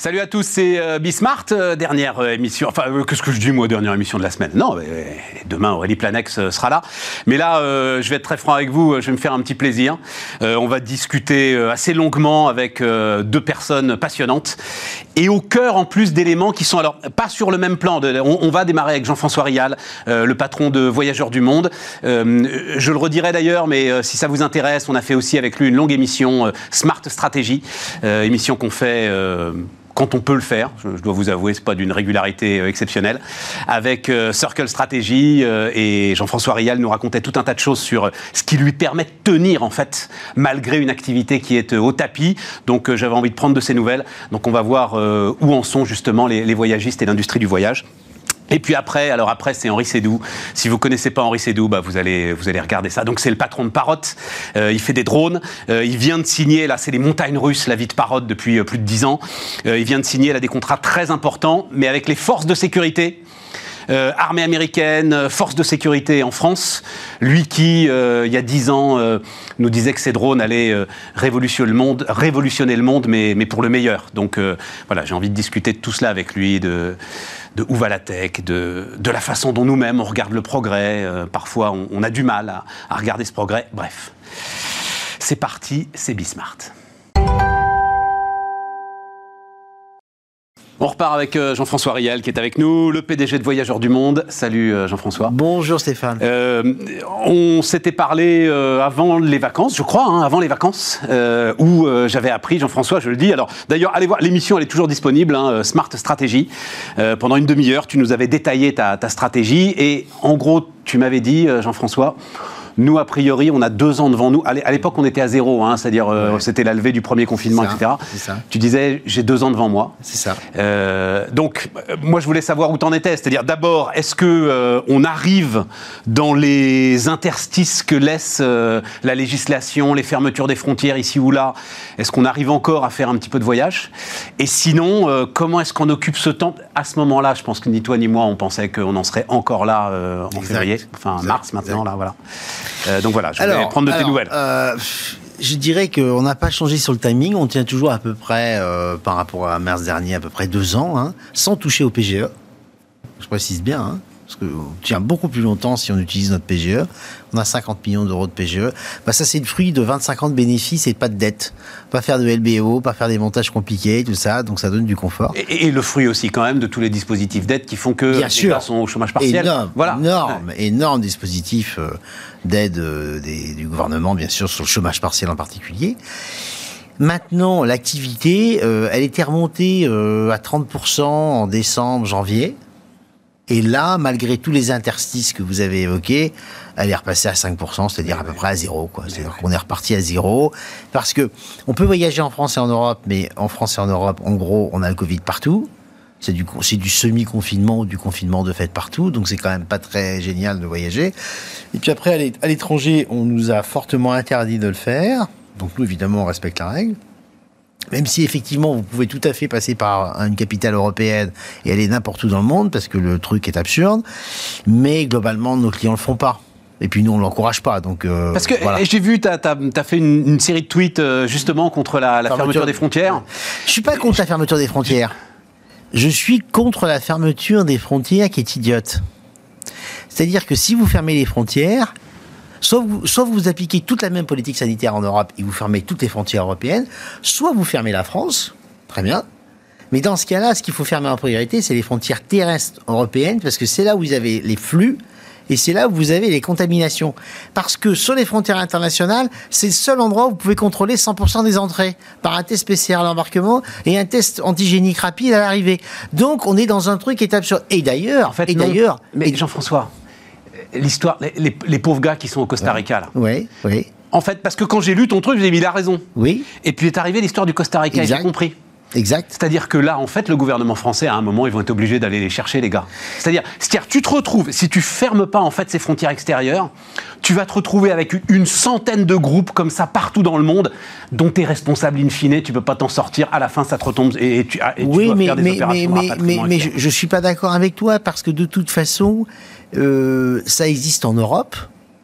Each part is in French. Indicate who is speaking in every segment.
Speaker 1: Salut à tous, c'est euh, Bismart, euh, dernière euh, émission, enfin qu'est-ce que je dis moi, dernière émission de la semaine? Non, demain Aurélie Planex sera là. Mais là, je vais être très franc avec vous, je vais me faire un petit plaisir. on va discuter assez longuement avec deux personnes passionnantes et au cœur en plus d'éléments qui sont alors pas sur le même plan. on, va démarrer avec Jean-François Rial, le patron de Voyageurs du Monde. je le redirai d'ailleurs, mais si ça vous intéresse, on a fait aussi avec lui une longue émission Smart Stratégie, émission qu'on fait quand on peut le faire, je, dois vous avouer, c'est pas d'une régularité euh, exceptionnelle, avec euh, Circle Strategy euh, et Jean-François Rial nous racontait tout un tas de choses sur ce qui lui permet de tenir en fait malgré une activité qui est au tapis. Donc j'avais envie de prendre de ces nouvelles. Donc on va voir où en sont justement les voyagistes et l'industrie du voyage. Et puis après, alors après, c'est Henri Sédou. Si vous connaissez pas Henri Sédou, bah vous allez vous allez regarder ça. Donc c'est le patron de Parrot. Euh, il fait des drones. Euh, il vient de signer là, c'est les montagnes russes, la vie de Parrot depuis euh, plus de dix ans. il vient de signer là des contrats très importants, mais avec les forces de sécurité. armée américaine, forces de sécurité en France. Lui qui, il y a dix ans, nous disait que ces drones allaient révolutionner le monde, révolutionner le monde, mais, mais pour le meilleur. Donc voilà, j'ai envie de discuter de tout cela avec lui, de de où va la tech, de, de la façon dont nous-mêmes on regarde le progrès. Euh, parfois, on, a du mal à, à regarder ce progrès. Bref, c'est parti, c'est Bismart. On repart avec euh, Jean-François Riel qui est avec nous, le PDG de Voyageurs du Monde. Salut euh, Jean-François.
Speaker 2: Bonjour Stéphane. Euh,
Speaker 1: on s'était parlé avant les vacances, je crois, hein, avant les vacances, où j'avais appris, Jean-François, je le dis. Alors d'ailleurs, allez voir, l'émission elle est toujours disponible, hein, Smart Stratégie. pendant une demi-heure, tu nous avais détaillé ta, ta stratégie et en gros, tu m'avais dit, Jean-François, nous, a priori, on a deux ans devant nous. À l'époque, on était à zéro, hein, c'est-à-dire euh, c'était la levée du premier confinement, etc. Tu disais, j'ai deux ans devant moi.
Speaker 2: C'est ça.
Speaker 1: Euh, donc, euh, moi, je voulais savoir où t'en étais. C'est-à-dire, d'abord, est-ce que on arrive dans les interstices que laisse la législation, les fermetures des frontières ici ou là? Est-ce qu'on arrive encore à faire un petit peu de voyage? Et sinon, comment est-ce qu'on occupe ce temps À ce moment-là, je pense que ni toi ni moi, on pensait qu'on en serait encore là en février, enfin mars maintenant, là, voilà. Euh, donc voilà, je vais prendre de tes nouvelles. Euh,
Speaker 2: je dirais qu'on n'a pas changé sur le timing. On tient toujours à peu près, euh, par rapport à mars dernier, à peu près deux ans, hein, sans toucher au PGE. Je précise bien. Hein parce qu'on tient beaucoup plus longtemps si on utilise notre PGE. On a 50 millions d'euros de PGE. Bah, ça, c'est le fruit de 25 ans de bénéfices et pas de dette. Pas faire de LBO, pas faire des montages compliqués, tout ça, donc ça donne du confort.
Speaker 1: Et, le fruit aussi, quand même, de tous les dispositifs d'aide qui font que
Speaker 2: Bien les sûr.
Speaker 1: sont au chômage partiel.
Speaker 2: Énorme, voilà. énorme, énorme dispositif euh, d'aide euh, du gouvernement, bien sûr, sur le chômage partiel en particulier. Maintenant, l'activité, euh, elle était remontée à 30% en décembre, janvier. Et là, malgré tous les interstices que vous avez évoqués, elle est repassée à 5%, c'est-à-dire à peu près à zéro. C'est-à-dire qu'on est reparti à zéro. Parce que on peut voyager en France et en Europe, mais en France et en Europe, en gros, on a le Covid partout. C'est du, du semi-confinement ou du confinement de fait partout, donc c'est quand même pas très génial de voyager. Et puis après, à l'étranger, on nous a fortement interdit de le faire. Donc nous, évidemment, on respecte la règle. Même si effectivement vous pouvez tout à fait passer par une capitale européenne et aller n'importe où dans le monde parce que le truc est absurde, mais globalement nos clients le font pas. Et puis nous, on ne l'encourage pas. Donc,
Speaker 1: euh, Parce que j'ai vu, tu as, fait une, série de tweets euh, justement contre la, fermeture, des frontières.
Speaker 2: Je suis pas contre la fermeture des frontières. Je suis contre la fermeture des frontières qui est idiote. C'est-à-dire que si vous fermez les frontières, Soit vous, appliquez toute la même politique sanitaire en Europe et vous fermez toutes les frontières européennes, soit vous fermez la France, très bien. Mais dans ce cas-là, ce qu'il faut fermer en priorité, c'est les frontières terrestres européennes, parce que c'est là où vous avez les flux et c'est là où vous avez les contaminations. Parce que sur les frontières internationales, c'est le seul endroit où vous pouvez contrôler 100% des entrées par un test PCR à l'embarquement et un test antigénique rapide à l'arrivée. Donc on est dans un truc qui est absurde. Et d'ailleurs,
Speaker 1: en fait, et d'ailleurs, mais Jean-François, l'histoire, les, pauvres gars qui sont au Costa Rica, là.
Speaker 2: Oui, oui.
Speaker 1: En fait, parce que quand j'ai lu ton truc, j'ai dit, il a raison.
Speaker 2: Oui.
Speaker 1: Et puis est arrivé l'histoire du Costa Rica, j'ai compris.
Speaker 2: Exact.
Speaker 1: C'est-à-dire que là, en fait, le gouvernement français, à un moment, ils vont être obligés d'aller les chercher, les gars. C'est-à-dire, c'est-à-dire, tu te retrouves, si tu fermes pas, en fait, ces frontières extérieures, tu vas te retrouver avec une centaine de groupes comme ça partout dans le monde, dont tu es responsable in fine, tu peux pas t'en sortir, à la fin, ça te retombe et, tu, et
Speaker 2: oui, dois mais, faire des mais, opérations mais, mais, mais, je, je suis pas d'accord avec toi, parce que de toute façon, euh, ça existe en Europe.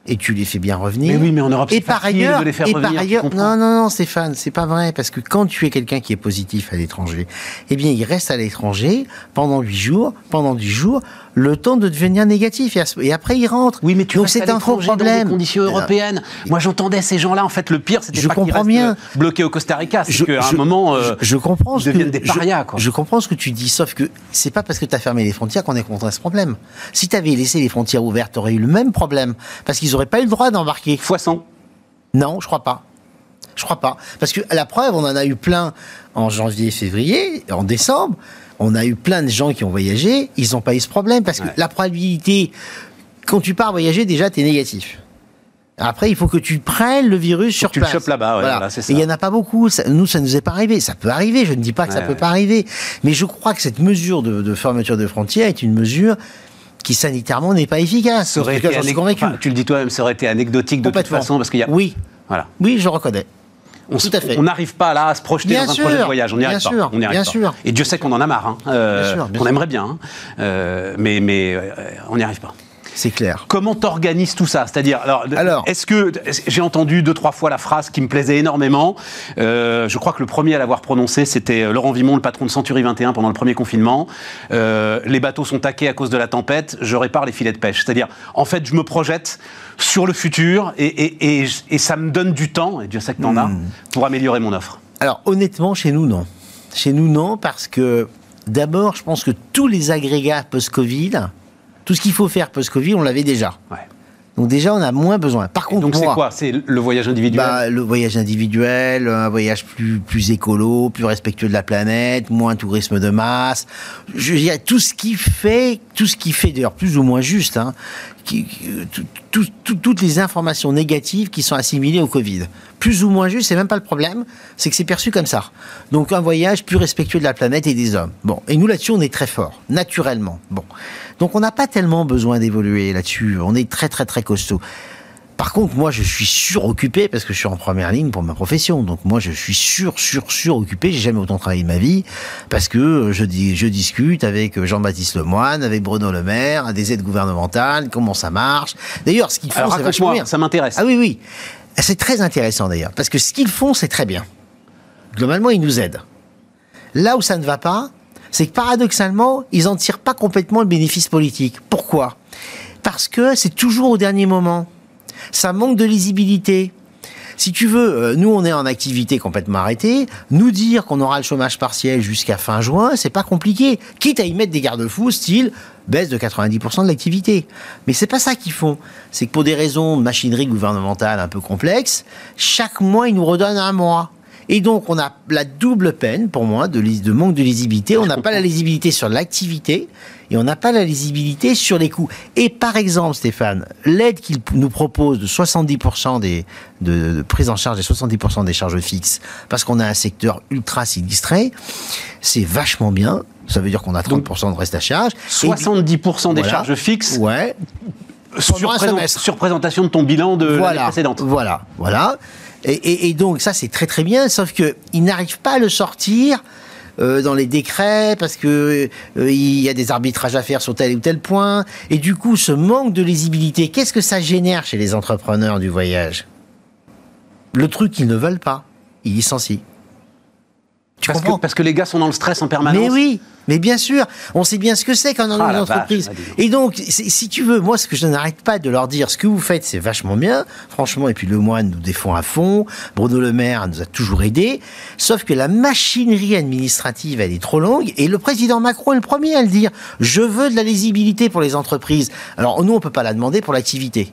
Speaker 2: Et tu les fais bien revenir.
Speaker 1: Mais oui, mais en Europe,
Speaker 2: et
Speaker 1: c'est
Speaker 2: par ailleurs,
Speaker 1: de les faire
Speaker 2: et
Speaker 1: revenir,
Speaker 2: par ailleurs, non, non, non, Stéphane, c'est pas vrai, parce que quand tu es quelqu'un qui est positif à l'étranger, eh bien, il reste à l'étranger pendant 8 jours, pendant 10 jours, le temps de devenir négatif, et, après il rentre.
Speaker 1: Oui, mais tu
Speaker 2: Donc c'est un faux
Speaker 1: l'étranger dans des
Speaker 2: problème.
Speaker 1: conditions européennes. Moi, j'entendais ces gens-là. En fait, le pire, c'était
Speaker 2: Je
Speaker 1: pas qu'ils
Speaker 2: comprends
Speaker 1: restent
Speaker 2: bien.
Speaker 1: bloqués au Costa Rica. C'est
Speaker 2: Je-
Speaker 1: qu'à un
Speaker 2: je-
Speaker 1: moment, euh,
Speaker 2: je, je comprends
Speaker 1: ils
Speaker 2: ce que
Speaker 1: deviennent des parias, quoi.
Speaker 2: Je, comprends ce que tu dis, sauf que c'est pas parce que tu as fermé les frontières qu'on est contre ce problème. Si tu avais laissé les frontières ouvertes, tu aurais eu le même problème, parce qu'ils n'auraient pas eu le droit d'embarquer.
Speaker 1: fois 100.
Speaker 2: Non, je crois pas. Je crois pas. Parce que, la preuve, on en a eu plein en janvier, février, en décembre. On a eu plein de gens qui ont voyagé, ils n'ont pas eu ce problème. Parce que
Speaker 1: Ouais.
Speaker 2: la probabilité, quand tu pars voyager, déjà, tu es négatif. Après, il faut que tu prennes le virus sur
Speaker 1: que tu le
Speaker 2: place.
Speaker 1: chopes là-bas, ouais, voilà,
Speaker 2: il n'y en a pas beaucoup. Ça- nous, ça nous est pas arrivé. Ça peut arriver. Je ne dis pas que ça
Speaker 1: Ouais,
Speaker 2: peut pas arriver. Mais je crois que cette mesure de, de fermeture de frontières est une mesure qui sanitairement n'est pas efficace.
Speaker 1: Ça aurait
Speaker 2: En tout cas,
Speaker 1: été
Speaker 2: j'en suis
Speaker 1: anec-
Speaker 2: convaincu.
Speaker 1: enfin, tu le dis toi-même, ça aurait été anecdotique de toute façon parce qu'il y a.
Speaker 2: Oui,
Speaker 1: Voilà.
Speaker 2: oui, je reconnais.
Speaker 1: On n'arrive pas là à se projeter
Speaker 2: Bien
Speaker 1: dans un
Speaker 2: sûr,
Speaker 1: projet de voyage. On n'y
Speaker 2: bien
Speaker 1: arrive pas.
Speaker 2: sûr,
Speaker 1: On arrive
Speaker 2: bien
Speaker 1: pas.
Speaker 2: sûr.
Speaker 1: Et Dieu sait qu'on en a marre. Hein, euh,
Speaker 2: Bien sûr, bien
Speaker 1: qu'on aimerait bien. hein. Euh, mais mais euh, on n'y arrive pas.
Speaker 2: C'est clair.
Speaker 1: Comment t'organises tout ça? C'est-à-dire, alors,
Speaker 2: Alors-
Speaker 1: est-ce que j'ai entendu deux trois fois la phrase qui me plaisait énormément Euh, Je crois que le premier à l'avoir prononcé, c'était euh, Laurent Vimon, le patron de Century 21 pendant le premier confinement. Euh, les bateaux sont taqués à cause de la tempête. Je répare les filets de pêche. C'est-à-dire, en fait, je me projette sur le futur et, et, et, et ça me donne du temps. Et Dieu sait que t'en as
Speaker 2: Hmm.
Speaker 1: pour améliorer mon offre.
Speaker 2: Alors honnêtement, chez nous, non. Chez nous, non, parce que d'abord, je pense que tous les agrégats post-Covid, tout ce qu'il faut faire post-Covid, on l'avait déjà.
Speaker 1: Ouais.
Speaker 2: Donc déjà, on a moins besoin. Par contre,
Speaker 1: Donc c'est quoi? C'est le voyage individuel?
Speaker 2: Bah, le voyage individuel, un voyage plus, plus écolo, plus respectueux de la planète, moins tourisme de masse. Je dirais tout ce qui fait, tout ce qui fait d'ailleurs plus ou moins juste, hein, tout- toutes les informations négatives qui sont assimilées au Covid. Plus ou moins juste, c'est même pas le problème, c'est que c'est perçu comme ça. Donc un voyage plus respectueux de la planète et des hommes. Bon, et nous là-dessus, on est très fort, naturellement. Bon, donc on n'a pas tellement besoin d'évoluer là-dessus. On est très très très costaud. Par contre, moi, je suis suroccupé parce que je suis en première ligne pour ma profession. Donc, moi, je suis sur, sur, suroccupé. J'ai jamais autant travaillé de ma vie parce que je, dis, je discute avec Jean-Baptiste Lemoine, avec Bruno Le Maire, des aides gouvernementales, comment ça marche. D'ailleurs, ce qu'ils font,
Speaker 1: Alors
Speaker 2: c'est vachement
Speaker 1: raconte-moi,
Speaker 2: bien.
Speaker 1: ça m'intéresse.
Speaker 2: Ah oui, oui. C'est très intéressant d'ailleurs, parce que ce qu'ils font, c'est très bien. Globalement, ils nous aident. Là où ça ne va pas, c'est que paradoxalement, ils n'en tirent pas complètement le bénéfice politique. Pourquoi? Parce que c'est toujours au dernier moment. Ça manque de lisibilité. Si tu veux, euh, nous on est en activité complètement arrêtée. Nous dire qu'on aura le chômage partiel jusqu'à fin juin, c'est pas compliqué. Quitte à y mettre des garde-fous, style baisse de 90% de l'activité. Mais c'est pas ça qu'ils font. C'est que pour des raisons de machinerie gouvernementale un peu complexes, chaque mois ils nous redonnent un mois. Et donc on a la double peine pour moi de, de manque de lisibilité. On n'a pas la lisibilité sur l'activité et on n'a pas la lisibilité sur les coûts. Et par exemple, Stéphane, l'aide qu'il nous propose de 70% des, de, de prise en charge des 70% des charges fixes, parce qu'on a un secteur ultra sinistré, c'est vachement bien. Ça veut dire qu'on a 30% de reste à charge. Et-
Speaker 1: 70% des
Speaker 2: Voilà.
Speaker 1: charges fixes
Speaker 2: Ouais.
Speaker 1: sur, présent- présentation de ton bilan de l'année
Speaker 2: voilà,
Speaker 1: précédente.
Speaker 2: Voilà, voilà. Et, et- et donc ça c'est très très bien, sauf que ils n'arrivent pas à le sortir euh, dans les décrets parce que euh, il y a des arbitrages à faire sur tel ou tel point. Et du coup, ce manque de lisibilité, qu'est-ce que ça génère chez les entrepreneurs du voyage? Le truc qu'ils ne veulent pas, ils licencient. Tu
Speaker 1: Parce que, parce que les gars sont dans le stress en permanence.
Speaker 2: mais oui, mais bien sûr, on sait bien ce que c'est quand on
Speaker 1: Ah,
Speaker 2: a
Speaker 1: la
Speaker 2: une entreprise.
Speaker 1: vache, ah, donc.
Speaker 2: et donc, si si tu veux, moi, ce que je n'arrête pas de leur dire, ce que vous faites, c'est vachement bien, franchement. Et puis le moine nous défend à fond. Bruno Le Maire nous a toujours aidés. Sauf que la machinerie administrative, elle est trop longue. Et le président Macron est le premier à le dire. Je veux de la lisibilité pour les entreprises. Alors nous, on peut pas la demander pour l'activité.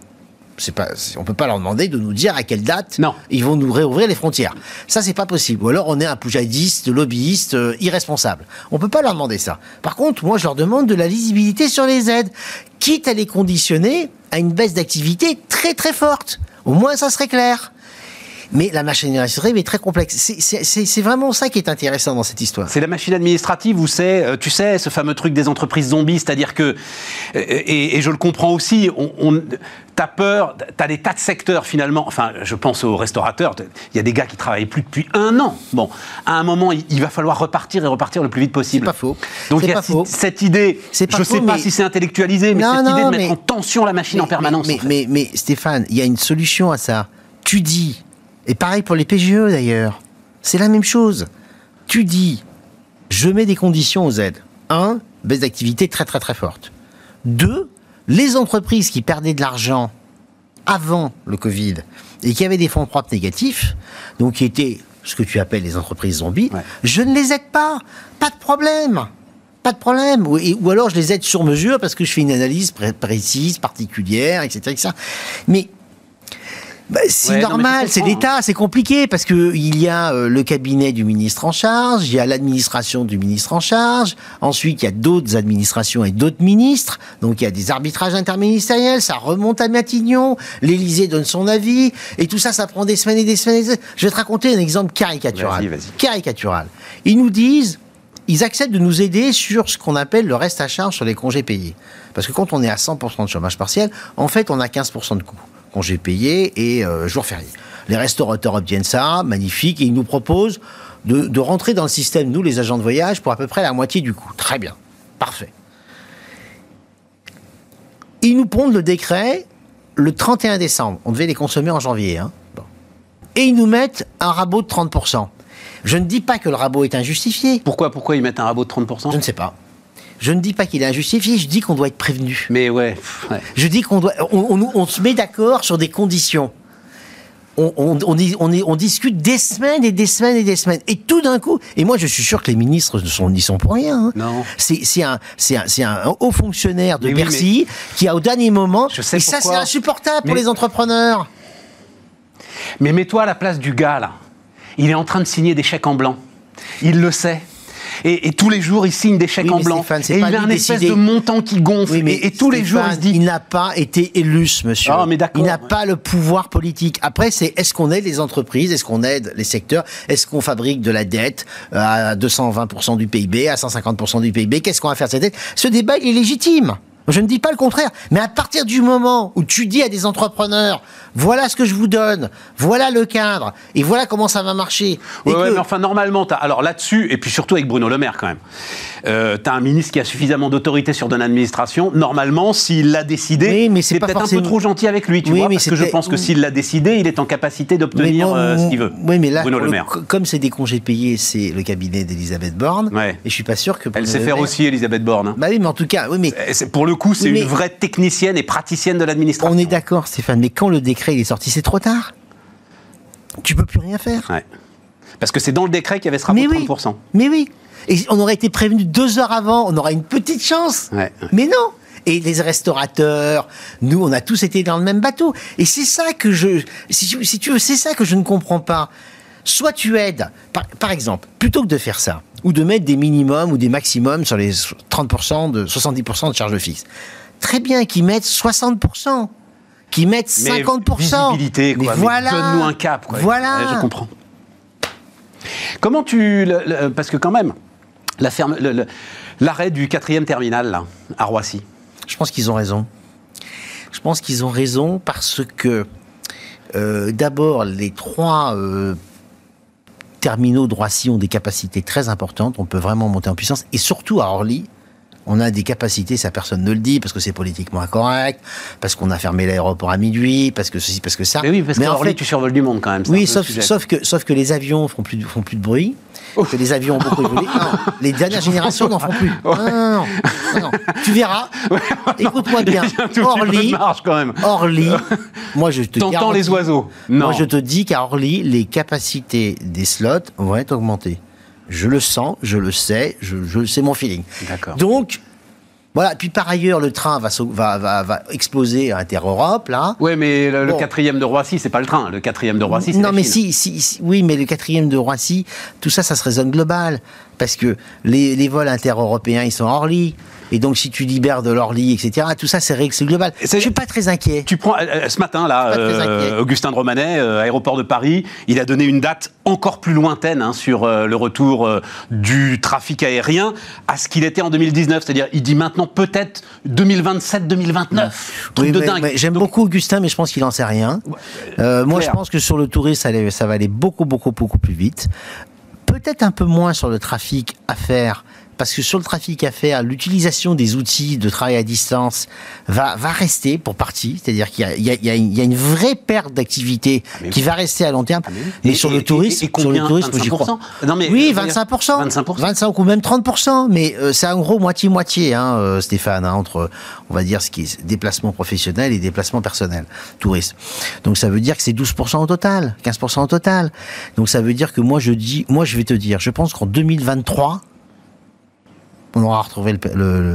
Speaker 2: C'est pas, c'est- on peut pas leur demander de nous dire à quelle date
Speaker 1: Non.
Speaker 2: ils vont nous réouvrir les frontières. Ça, c'est pas possible. Ou alors, on est un poujadiste, lobbyiste, euh, irresponsable. On peut pas leur demander ça. Par contre, moi, je leur demande de la lisibilité sur les aides, quitte à les conditionner à une baisse d'activité très très forte. Au moins, ça serait clair. Mais la machine administrative est très complexe. C'est- vraiment ça qui est intéressant dans cette histoire.
Speaker 1: C'est la machine administrative où c'est, euh, tu sais, ce fameux truc des entreprises zombies, c'est-à-dire que, euh, et, et je le comprends aussi, on, on, t'as peur, t'as des tas de secteurs finalement, enfin, je pense aux restaurateurs, il y a des gars qui travaillent plus depuis un an. Bon, à un moment, il, il va falloir repartir et repartir le plus vite possible.
Speaker 2: C'est pas faux.
Speaker 1: Donc il y a
Speaker 2: faux.
Speaker 1: cette idée,
Speaker 2: pas
Speaker 1: je
Speaker 2: faux,
Speaker 1: sais pas
Speaker 2: mais-
Speaker 1: si c'est intellectualisé, mais
Speaker 2: Non,
Speaker 1: cette
Speaker 2: non,
Speaker 1: idée de mettre en tension la machine en permanence.
Speaker 2: Mais,
Speaker 1: en fait.
Speaker 2: mais, mais, mais, Stéphane, il y a une solution à ça. Tu dis, et pareil pour les PGE d'ailleurs, c'est la même chose. Tu dis, je mets des conditions aux aides. Un, baisse d'activité très très très forte. Deux, les entreprises qui perdaient de l'argent avant le Covid et qui avaient des fonds propres négatifs, donc qui étaient ce que tu appelles les entreprises zombies,
Speaker 1: Ouais.
Speaker 2: je ne les aide pas. Pas de problème. Pas de problème. Ou, et- ou alors je les aide sur mesure parce que je fais une analyse pré- précise, particulière, etc. etc. Mais bah, c'est
Speaker 1: Ouais,
Speaker 2: normal, c'est l'État, c'est compliqué parce que il y a euh, le cabinet du ministre en charge, il y a l'administration du ministre en charge, ensuite il y a d'autres administrations et d'autres ministres, donc il y a des arbitrages interministériels, ça remonte à Matignon, l'Élysée donne son avis, et tout ça, ça prend des semaines et des semaines. Et des semaines. Je vais te raconter un exemple caricatural.
Speaker 1: Vas-y, vas-y.
Speaker 2: Caricatural. Ils nous disent, ils acceptent de nous aider sur ce qu'on appelle le reste à charge sur les congés payés. Parce que quand on est à 100% de chômage partiel, en fait, on a 15% de coûts. Congés payés et euh, jours fériés. Les restaurateurs obtiennent ça, magnifique, et ils nous proposent de, de rentrer dans le système, nous, les agents de voyage, pour à peu près la moitié du coût. Très bien. Parfait. Ils nous pondent le décret le 31 décembre. On devait les consommer en janvier. Hein. Bon. Et ils nous mettent un rabot de 30%. Je ne dis pas que le rabot est injustifié.
Speaker 1: Pourquoi, pourquoi ils mettent un rabot de 30%
Speaker 2: Je ne sais pas. Je ne dis pas qu'il est injustifié, je dis qu'on doit être prévenu.
Speaker 1: Mais ouais.
Speaker 2: Je dis qu'on doit, on, on- on se met d'accord sur des conditions. On, discute des semaines et des semaines et des semaines. Et tout d'un coup, et moi je suis sûr que les ministres ne sont, n'y sont pour rien. hein.
Speaker 1: Non.
Speaker 2: C'est un, haut fonctionnaire de
Speaker 1: oui,
Speaker 2: Bercy qui a au dernier moment.
Speaker 1: Je sais
Speaker 2: et ça c'est insupportable pour les entrepreneurs.
Speaker 1: Mais mets-toi à la place du gars, là. Il est en train de signer des chèques en blanc. Il le sait. Et, et tous les jours, il signe des chèques
Speaker 2: Oui,
Speaker 1: en blanc.
Speaker 2: Stéphane,
Speaker 1: et il a un espèce de montant qui gonfle.
Speaker 2: Oui, mais
Speaker 1: et, et tous les jours, il se dit.
Speaker 2: il n'a pas été élu, ce monsieur.
Speaker 1: Ah, mais.
Speaker 2: Il n'a pas le pouvoir politique. Après, c'est est-ce qu'on aide les entreprises, est-ce qu'on aide les secteurs, est-ce qu'on fabrique de la dette euh, à 220% du PIB, à 150% du PIB, qu'est-ce qu'on va faire de cette dette? Ce débat, il est légitime. Je ne dis pas le contraire, mais à partir du moment où tu dis à des entrepreneurs, voilà ce que je vous donne, voilà le cadre, et voilà comment ça va marcher.
Speaker 1: Ouais,
Speaker 2: que-
Speaker 1: mais enfin, normalement, alors là-dessus, et puis surtout avec Bruno Le Maire quand même, euh, tu as un ministre qui a suffisamment d'autorité sur une administration. Normalement, s'il l'a décidé,
Speaker 2: Oui, mais c'est
Speaker 1: peut-être un peu trop gentil avec lui, tu
Speaker 2: Oui,
Speaker 1: vois,
Speaker 2: mais
Speaker 1: parce que je pense que s'il l'a décidé, il est en capacité d'obtenir euh, ce qu'il veut.
Speaker 2: Oui, mais là,
Speaker 1: Bruno Le
Speaker 2: le-
Speaker 1: Maire.
Speaker 2: co- comme c'est des congés payés, c'est le cabinet d'Elisabeth Borne.
Speaker 1: Ouais.
Speaker 2: Et je suis pas sûr que.
Speaker 1: Elle
Speaker 2: Bruno
Speaker 1: sait
Speaker 2: Le
Speaker 1: faire
Speaker 2: Maire-
Speaker 1: aussi, Elisabeth Borne. hein.
Speaker 2: Bah oui, mais en tout cas, oui, mais
Speaker 1: Pour le coup, c'est une vraie technicienne et praticienne de l'administration.
Speaker 2: on est d'accord, Stéphane. Mais quand le décret il est sorti, c'est trop tard. Tu peux plus rien faire.
Speaker 1: Ouais. Parce que c'est dans le décret qu'il y avait ce rapport
Speaker 2: mais
Speaker 1: de
Speaker 2: oui.
Speaker 1: 30%.
Speaker 2: Mais oui. Et on aurait été prévenu deux heures avant, on aurait une petite chance.
Speaker 1: Ouais, ouais.
Speaker 2: Mais non. Et les restaurateurs, nous, on a tous été dans le même bateau. Et c'est ça que je, si, tu- si tu veux, c'est ça que je ne comprends pas. Soit tu aides, par, par exemple, plutôt que de faire ça, ou de mettre des minimums ou des maximums sur les 30%, de 70% de charges fixes. Très bien qu'ils mettent 60%, qu'ils mettent 50%.
Speaker 1: visibilité, quoi.
Speaker 2: Mais
Speaker 1: Mais
Speaker 2: voilà.
Speaker 1: Donne-nous un cap, quoi.
Speaker 2: Voilà.
Speaker 1: Ouais, je comprends. Comment tu. le- le- parce que quand même, la ferme- le- le- l'arrêt du quatrième terminal, là, à Roissy.
Speaker 2: Je pense qu'ils ont raison. Je pense qu'ils ont raison parce que euh, d'abord les trois euh, terminaux de Roissy ont des capacités très importantes. On peut vraiment monter en puissance et surtout à Orly. On a des capacités, ça personne ne le dit, parce que c'est politiquement incorrect, parce qu'on a fermé l'aéroport à minuit, parce que ceci, parce que ça.
Speaker 1: Mais oui, parce
Speaker 2: fait,
Speaker 1: tu survoles du monde quand même.
Speaker 2: oui, sauf, sauf, que, sauf que les avions font plus, font plus de bruit, que les avions ont beaucoup évolué. Non, les dernières générations n'en font plus. Non, non, non. Tu verras. Écoute-moi bien. Orly,
Speaker 1: marge quand même.
Speaker 2: Orly, moi je te
Speaker 1: T'entends les oiseaux Non.
Speaker 2: Moi je te dis qu'à Orly, les capacités des slots vont être augmentées. Je le sens, je le sais, je, je c'est mon feeling.
Speaker 1: D'accord.
Speaker 2: Donc, voilà. Puis par ailleurs, le train va, va, va, va exploser à Inter-Europe, là.
Speaker 1: Ouais, mais le, quatrième de Roissy, c'est pas le train. Le quatrième de Roissy, c'est
Speaker 2: Non,
Speaker 1: la
Speaker 2: mais
Speaker 1: Chine.
Speaker 2: si, si, si- oui, mais le quatrième de Roissy, tout ça, ça se raisonne global. Parce que les, les vols inter-européens, ils sont à Orly. Et donc, si tu libères de l'Orly, etc., tout ça, c'est c'est global. Je suis pas très inquiet.
Speaker 1: Tu prends euh, ce matin là, euh, Augustin de Romanet, euh, aéroport de Paris, il a donné une date encore plus lointaine hein, sur le retour du trafic aérien à ce qu'il était en 2019. C'est-à-dire, il dit maintenant peut-être 2027-2029.
Speaker 2: Oui, J'aime beaucoup Augustin, mais je pense qu'il en sait rien. moi, je pense que sur le tourisme, ça, ça va aller beaucoup, beaucoup, beaucoup plus vite. Peut-être un peu moins sur le trafic à faire parce que sur le trafic à faire, l'utilisation des outils de travail à distance va, va rester pour partie. C'est-à-dire qu'il y, y, y, a une vraie perte d'activité ah, qui va rester à long terme. Ah, mais, sur, le tourisme, sur le tourisme, j'y crois. Non, mais, oui, 25%, 25%. 25 ou même 30%. Mais euh, c'est en gros moitié-moitié, hein, euh, Stéphane, hein, entre, on va dire, ce qui est déplacement professionnel et déplacement personnel, tourisme. Donc ça veut dire que c'est 12% au total, 15% au total. Donc ça veut dire que moi je dis, moi je vais te dire, je pense qu'en 2023, on aura retrouvé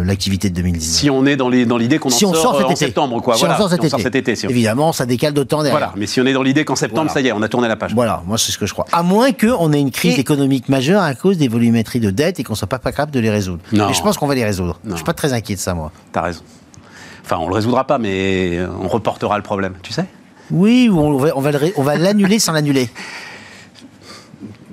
Speaker 2: l'activité de 2019.
Speaker 1: Si on est dans l'idée qu'on en, sort, en septembre, quoi.
Speaker 2: Si on sort cet, été. Évidemment, ça décale d'autant derrière.
Speaker 1: Voilà, mais si on est dans l'idée qu'en septembre, ça y est, on a tourné la page.
Speaker 2: Voilà, moi c'est ce que je crois. À moins qu'on ait une crise économique majeure à cause des volumétries de dette et qu'on soit pas capable de les résoudre. Non. Mais je pense qu'on va les résoudre. Je suis pas très inquiet de ça, moi.
Speaker 1: T'as raison. Enfin, on le résoudra pas, mais on reportera le problème, tu sais?
Speaker 2: Oui, on va, on va l'annuler sans l'annuler.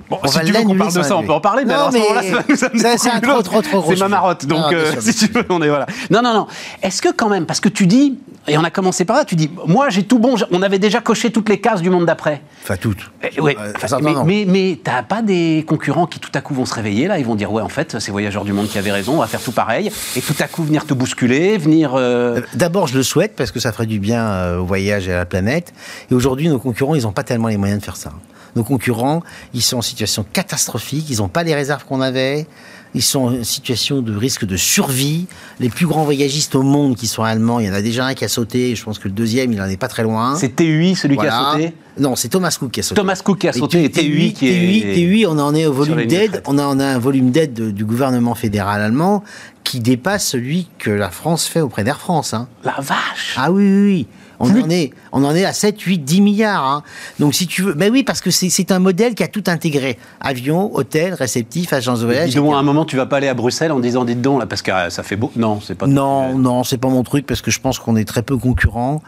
Speaker 1: Bon, si tu veux qu'on parle de ça, on peut en parler, mais alors à ce moment-là, ça nous C'est trop, trop, trop C'est ma marotte, donc euh, si tu veux, on est voilà. Non, non, non. Est-ce que quand même, parce que tu dis, et on a commencé par là, tu dis, moi j'ai tout bon, on avait déjà coché toutes les cases du monde d'après.
Speaker 2: Enfin, toutes.
Speaker 1: Eh, oui, euh, mais, mais, t'as pas des concurrents qui tout à coup vont se réveiller là, ils vont dire, ouais, en fait, c'est Voyageurs du Monde qui avaient raison, on va faire tout pareil, et tout à coup venir te bousculer, venir. Euh,
Speaker 2: d'abord, je le souhaite parce que ça ferait du bien au voyage et à la planète. Et aujourd'hui, nos concurrents, ils n'ont pas tellement les moyens de faire ça. Nos concurrents, ils sont en situation catastrophique, ils n'ont pas les réserves qu'on avait, ils sont en situation de risque de survie. Les plus grands voyagistes au monde qui sont allemands, il y en a déjà un qui a sauté, je pense que le deuxième, il n'en est pas très loin.
Speaker 1: C'est TUI, celui qui a sauté
Speaker 2: Non, c'est Thomas Cook qui a sauté.
Speaker 1: Thomas Cook qui a sauté et, TUI, qui est...
Speaker 2: TUI, on en est au volume d'aide, on en a un volume d'aide du gouvernement fédéral allemand qui dépasse celui que la France fait auprès d'Air France. Hein.
Speaker 1: La vache
Speaker 2: Ah oui, oui, oui. On en, est, on en est à 7, 8, 10 milliards. Hein. Donc si tu veux, ben oui, parce que c'est un modèle qui a tout intégré. Avion, hôtel, réceptif, agence de voyage.
Speaker 1: à un moment, tu vas pas aller à Bruxelles en disant, dites donc, là, parce que euh, ça fait beau. Non, c'est pas.
Speaker 2: Non, non, c'est pas mon truc, parce que je pense qu'on est très peu concurrents.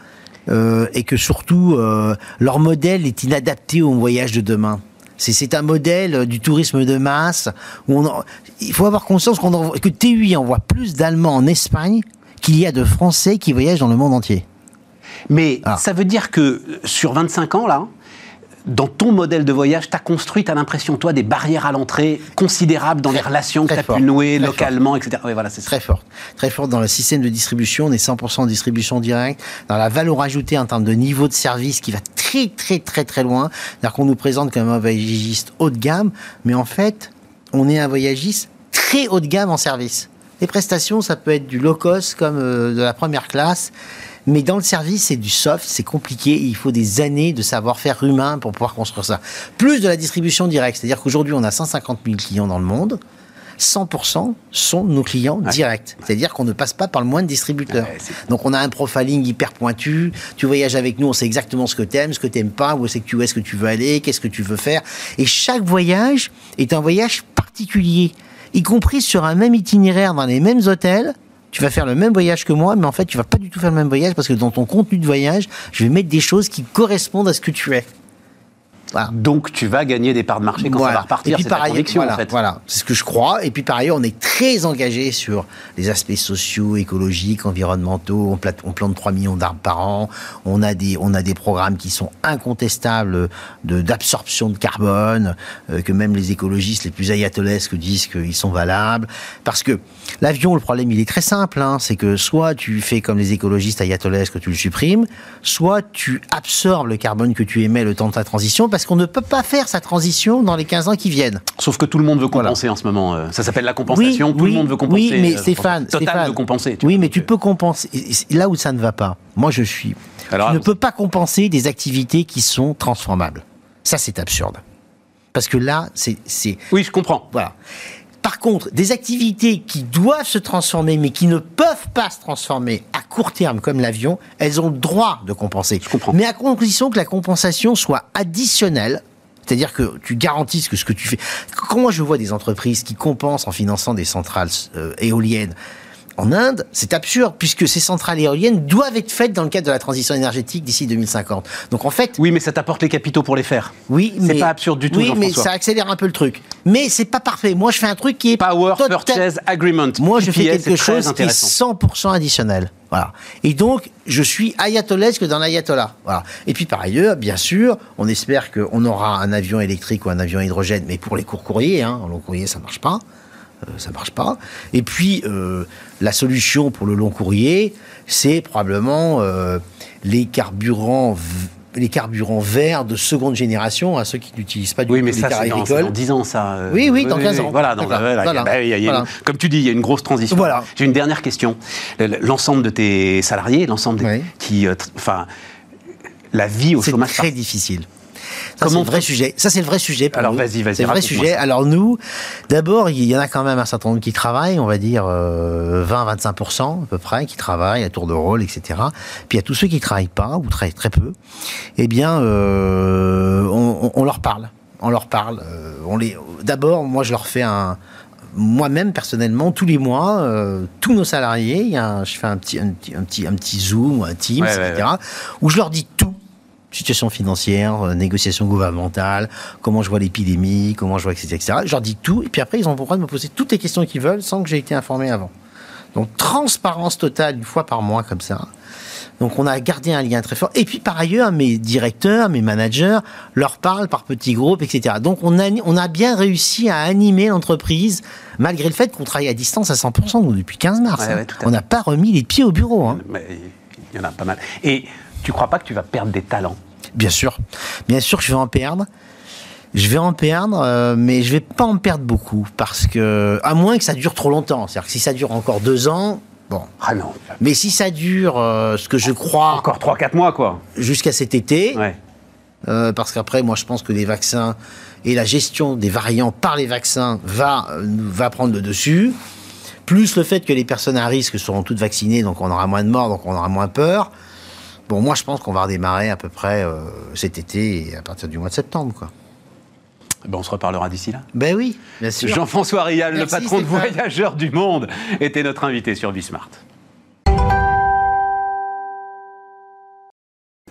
Speaker 2: Euh, et que surtout, euh, leur modèle est inadapté au voyage de demain. C'est un modèle du tourisme de masse. Où on il faut avoir conscience qu'on que TUI envoie plus d'Allemands en Espagne qu'il y a de Français qui voyagent dans le monde entier.
Speaker 1: Mais ah. ça veut dire que sur 25 ans, là, dans ton modèle de voyage, tu as construit, tu as l'impression, toi, des barrières à l'entrée considérables dans les relations que tu as pu nouer localement, etc.
Speaker 2: voilà, c'est très fort. Très fort dans le système de distribution, on est 100% en distribution directe, dans la valeur ajoutée en termes de niveau de service qui va très, très, très, très loin. C'est-à-dire qu'on nous présente comme un voyagiste haut de gamme, mais en fait, on est un voyagiste très haut de gamme en service. Les prestations, ça peut être du low cost comme euh, de la première classe. Mais dans le service, c'est du soft, c'est compliqué. il faut des années de savoir-faire humain pour pouvoir construire ça. Plus de la distribution directe. C'est-à-dire qu'aujourd'hui, on a 150 000 clients dans le monde. 100% sont nos clients directs. C'est-à-dire qu'on ne passe pas par le moins de distributeurs. Donc on a un profiling hyper pointu. Tu voyages avec nous, on sait exactement ce que tu aimes, ce que tu n'aimes pas, où est-ce que tu est-ce que tu veux aller, qu'est-ce que tu veux faire. Et chaque voyage est un voyage particulier, y compris sur un même itinéraire dans les mêmes hôtels tu vas faire le même voyage que moi, mais en fait, tu vas pas du tout faire le même voyage parce que dans ton contenu de voyage, je vais mettre des choses qui correspondent à ce que tu es.
Speaker 1: Donc tu vas gagner des parts de marché quand ça va repartir. conviction,
Speaker 2: voilà,
Speaker 1: en fait.
Speaker 2: Voilà, c'est ce que je crois. Et puis par ailleurs, on est très engagé sur les aspects sociaux, écologiques, environnementaux. On, plante, on plante 3 millions d'arbres par an. On a des, on a des programmes qui sont incontestables d'absorption de carbone, euh, que même les écologistes les plus ayatollesques disent qu'ils sont valables. Parce que l'avion, le problème, il est très simple. Hein, c'est que soit tu fais comme les écologistes ayatollesques, tu le supprimes, soit tu absorbes le carbone que tu émets le temps de ta transition parce qu'on ne peut pas faire sa transition dans les 15 ans qui viennent.
Speaker 1: Sauf que tout le monde veut compenser en ce moment. Euh, ça s'appelle la compensation. tout le monde veut compenser.
Speaker 2: Oui, mais euh, Stéphane,
Speaker 1: Total veut compenser.
Speaker 2: Oui, mais tu peux compenser. Là où ça ne va pas, moi je suis. Alors, tu ne peux pas compenser des activités qui sont transformables. Ça, c'est absurde. Parce que là, c'est.
Speaker 1: Oui, je comprends.
Speaker 2: Voilà. Par contre, des activités qui doivent se transformer, mais qui ne peuvent pas se transformer à court terme, comme l'avion, elles ont le droit de compenser.
Speaker 1: Je comprends.
Speaker 2: Mais à condition que la compensation soit additionnelle c'est-à-dire que tu garantisses que ce que tu fais. Quand moi je vois des entreprises qui compensent en finançant des centrales euh, éoliennes en Inde, c'est absurde, puisque ces centrales éoliennes doivent être faites dans le cadre de la transition énergétique d'ici 2050. Donc en fait.
Speaker 1: Oui, mais ça t'apporte les capitaux pour les faire.
Speaker 2: Oui,
Speaker 1: mais. C'est pas absurde du tout.
Speaker 2: Oui, mais ça accélère un peu le truc. Mais c'est pas parfait. Moi, je fais un truc qui est.
Speaker 1: Power Purchase Agreement.
Speaker 2: Moi, je fais quelque chose qui est 100% additionnel. Voilà. Et donc, je suis ayatollahesque dans l'ayatollah. Voilà. Et puis, par ailleurs, bien sûr, on espère qu'on aura un avion électrique ou un avion hydrogène, mais pour les courts courriers, hein, en long courrier, ça marche pas. Euh, ça marche pas. Et puis, euh, la solution pour le long courrier, c'est probablement euh, les carburants les carburants verts de seconde génération, à ceux qui n'utilisent pas du
Speaker 1: oui, mais ça, c'est dans, dans 10 ans, ça.
Speaker 2: Oui, oui, dans 15 ans.
Speaker 1: Voilà, comme tu dis, il y a une grosse transition. Voilà. J'ai une dernière question. L'ensemble de tes salariés, l'ensemble qui. Enfin, la vie au chômage.
Speaker 2: C'est très difficile. Ça, c'est le vrai sujet. Ça, c'est le vrai sujet.
Speaker 1: Alors, vas-y, vas-y.
Speaker 2: C'est le vrai sujet. Alors, nous, d'abord, il y en a quand même un certain nombre qui travaillent, on va dire 20-25% euh, à peu près, qui travaillent à tour de rôle, etc. Puis il y a tous ceux qui ne travaillent pas, ou très, très peu. Eh bien, euh, on, leur parle. On leur parle. Euh, on les... D'abord, moi, je leur fais un, moi-même personnellement tous les mois tous nos salariés il y a je fais un petit un petit un petit, zoom un team etc où je leur dis tout situation financière, euh, négociation gouvernementale, comment je vois l'épidémie, comment je vois, etc., etc. Je leur dis tout, et puis après, ils ont le droit de me poser toutes les questions qu'ils veulent sans que j'ai été informé avant. Donc, transparence totale une fois par mois, comme ça. Donc, on a gardé un lien très fort. Et puis, par ailleurs, mes directeurs, mes managers leur parlent par petits groupes, etc. Donc, on a, on a bien réussi à animer l'entreprise, malgré le fait qu'on travaille à distance à 100%, nous, depuis 15 mars. Hein. on n'a pas remis les pieds au bureau. Hein.
Speaker 1: il y en a pas mal. Et tu crois pas que tu vas perdre des talents?
Speaker 2: Bien sûr. Bien sûr que je vais en perdre. Je vais en perdre, euh, mais je vais pas en perdre beaucoup parce que, à moins que ça dure trop longtemps. C'est-à-dire que si ça dure encore deux ans, bon.
Speaker 1: Ah non.
Speaker 2: Mais si ça dure, euh, ce que je crois.
Speaker 1: Encore trois, quatre mois, quoi.
Speaker 2: Jusqu'à cet été. Ouais. Euh, parce qu'après, moi, je pense que les vaccins et la gestion des variants par les vaccins va, va prendre le dessus. Plus le fait que les personnes à risque seront toutes vaccinées, donc on aura moins de morts, donc on aura moins peur. Bon, moi, je pense qu'on va redémarrer à peu près euh, cet été et à partir du mois de septembre, quoi.
Speaker 1: Ben, on se reparlera d'ici là.
Speaker 2: Ben oui, bien sûr.
Speaker 1: Jean-François Rial, le patron de Voyageurs du Monde, était notre invité sur Bismart.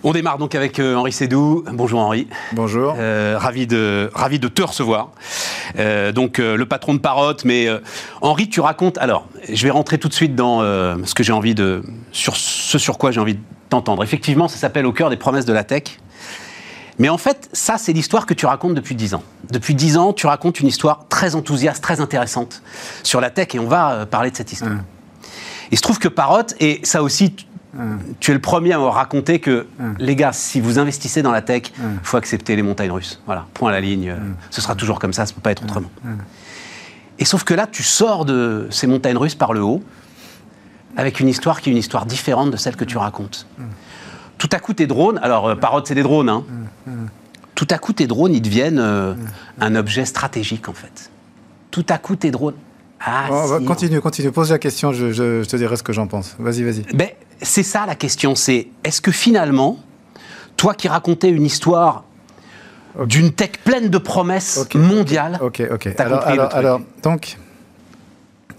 Speaker 1: On démarre donc avec euh, Henri Sédou. Bonjour Henri.
Speaker 3: Bonjour.
Speaker 1: Euh, ravi, de, ravi de te recevoir. Euh, donc le patron de Parotte, mais Henri, tu racontes. Alors, je vais rentrer tout de suite dans ce que j'ai envie de. sur ce sur quoi j'ai envie de t'entendre. Effectivement, ça s'appelle Au cœur des promesses de la tech. Mais en fait, ça, c'est l'histoire que tu racontes depuis dix ans. Depuis dix ans, tu racontes une histoire très enthousiaste, très intéressante sur la tech, et on va parler de cette histoire. Hum. Il se trouve que Parotte, et ça aussi, tu es le premier à me raconter que, les gars, si vous investissez dans la tech, il faut accepter les montagnes russes. Voilà, point à la ligne. Ce sera toujours comme ça, ça ne peut pas être autrement. Et sauf que là, tu sors de ces montagnes russes par le haut, avec une histoire qui est une histoire différente de celle que tu racontes. Tout à coup, tes drones, alors, euh, c'est des drones, hein. Tout à coup, tes drones, ils deviennent euh, un objet stratégique, en fait. Tout à coup, tes drones.
Speaker 3: Ah, continue, continue. Pose la question, je, te dirai ce que j'en pense. Vas-y, vas-y.
Speaker 1: Ben, c'est ça la question, c'est est-ce que finalement, toi qui racontais une histoire d'une tech pleine de promesses mondiales,
Speaker 3: ok, ok. Alors, alors, alors, donc,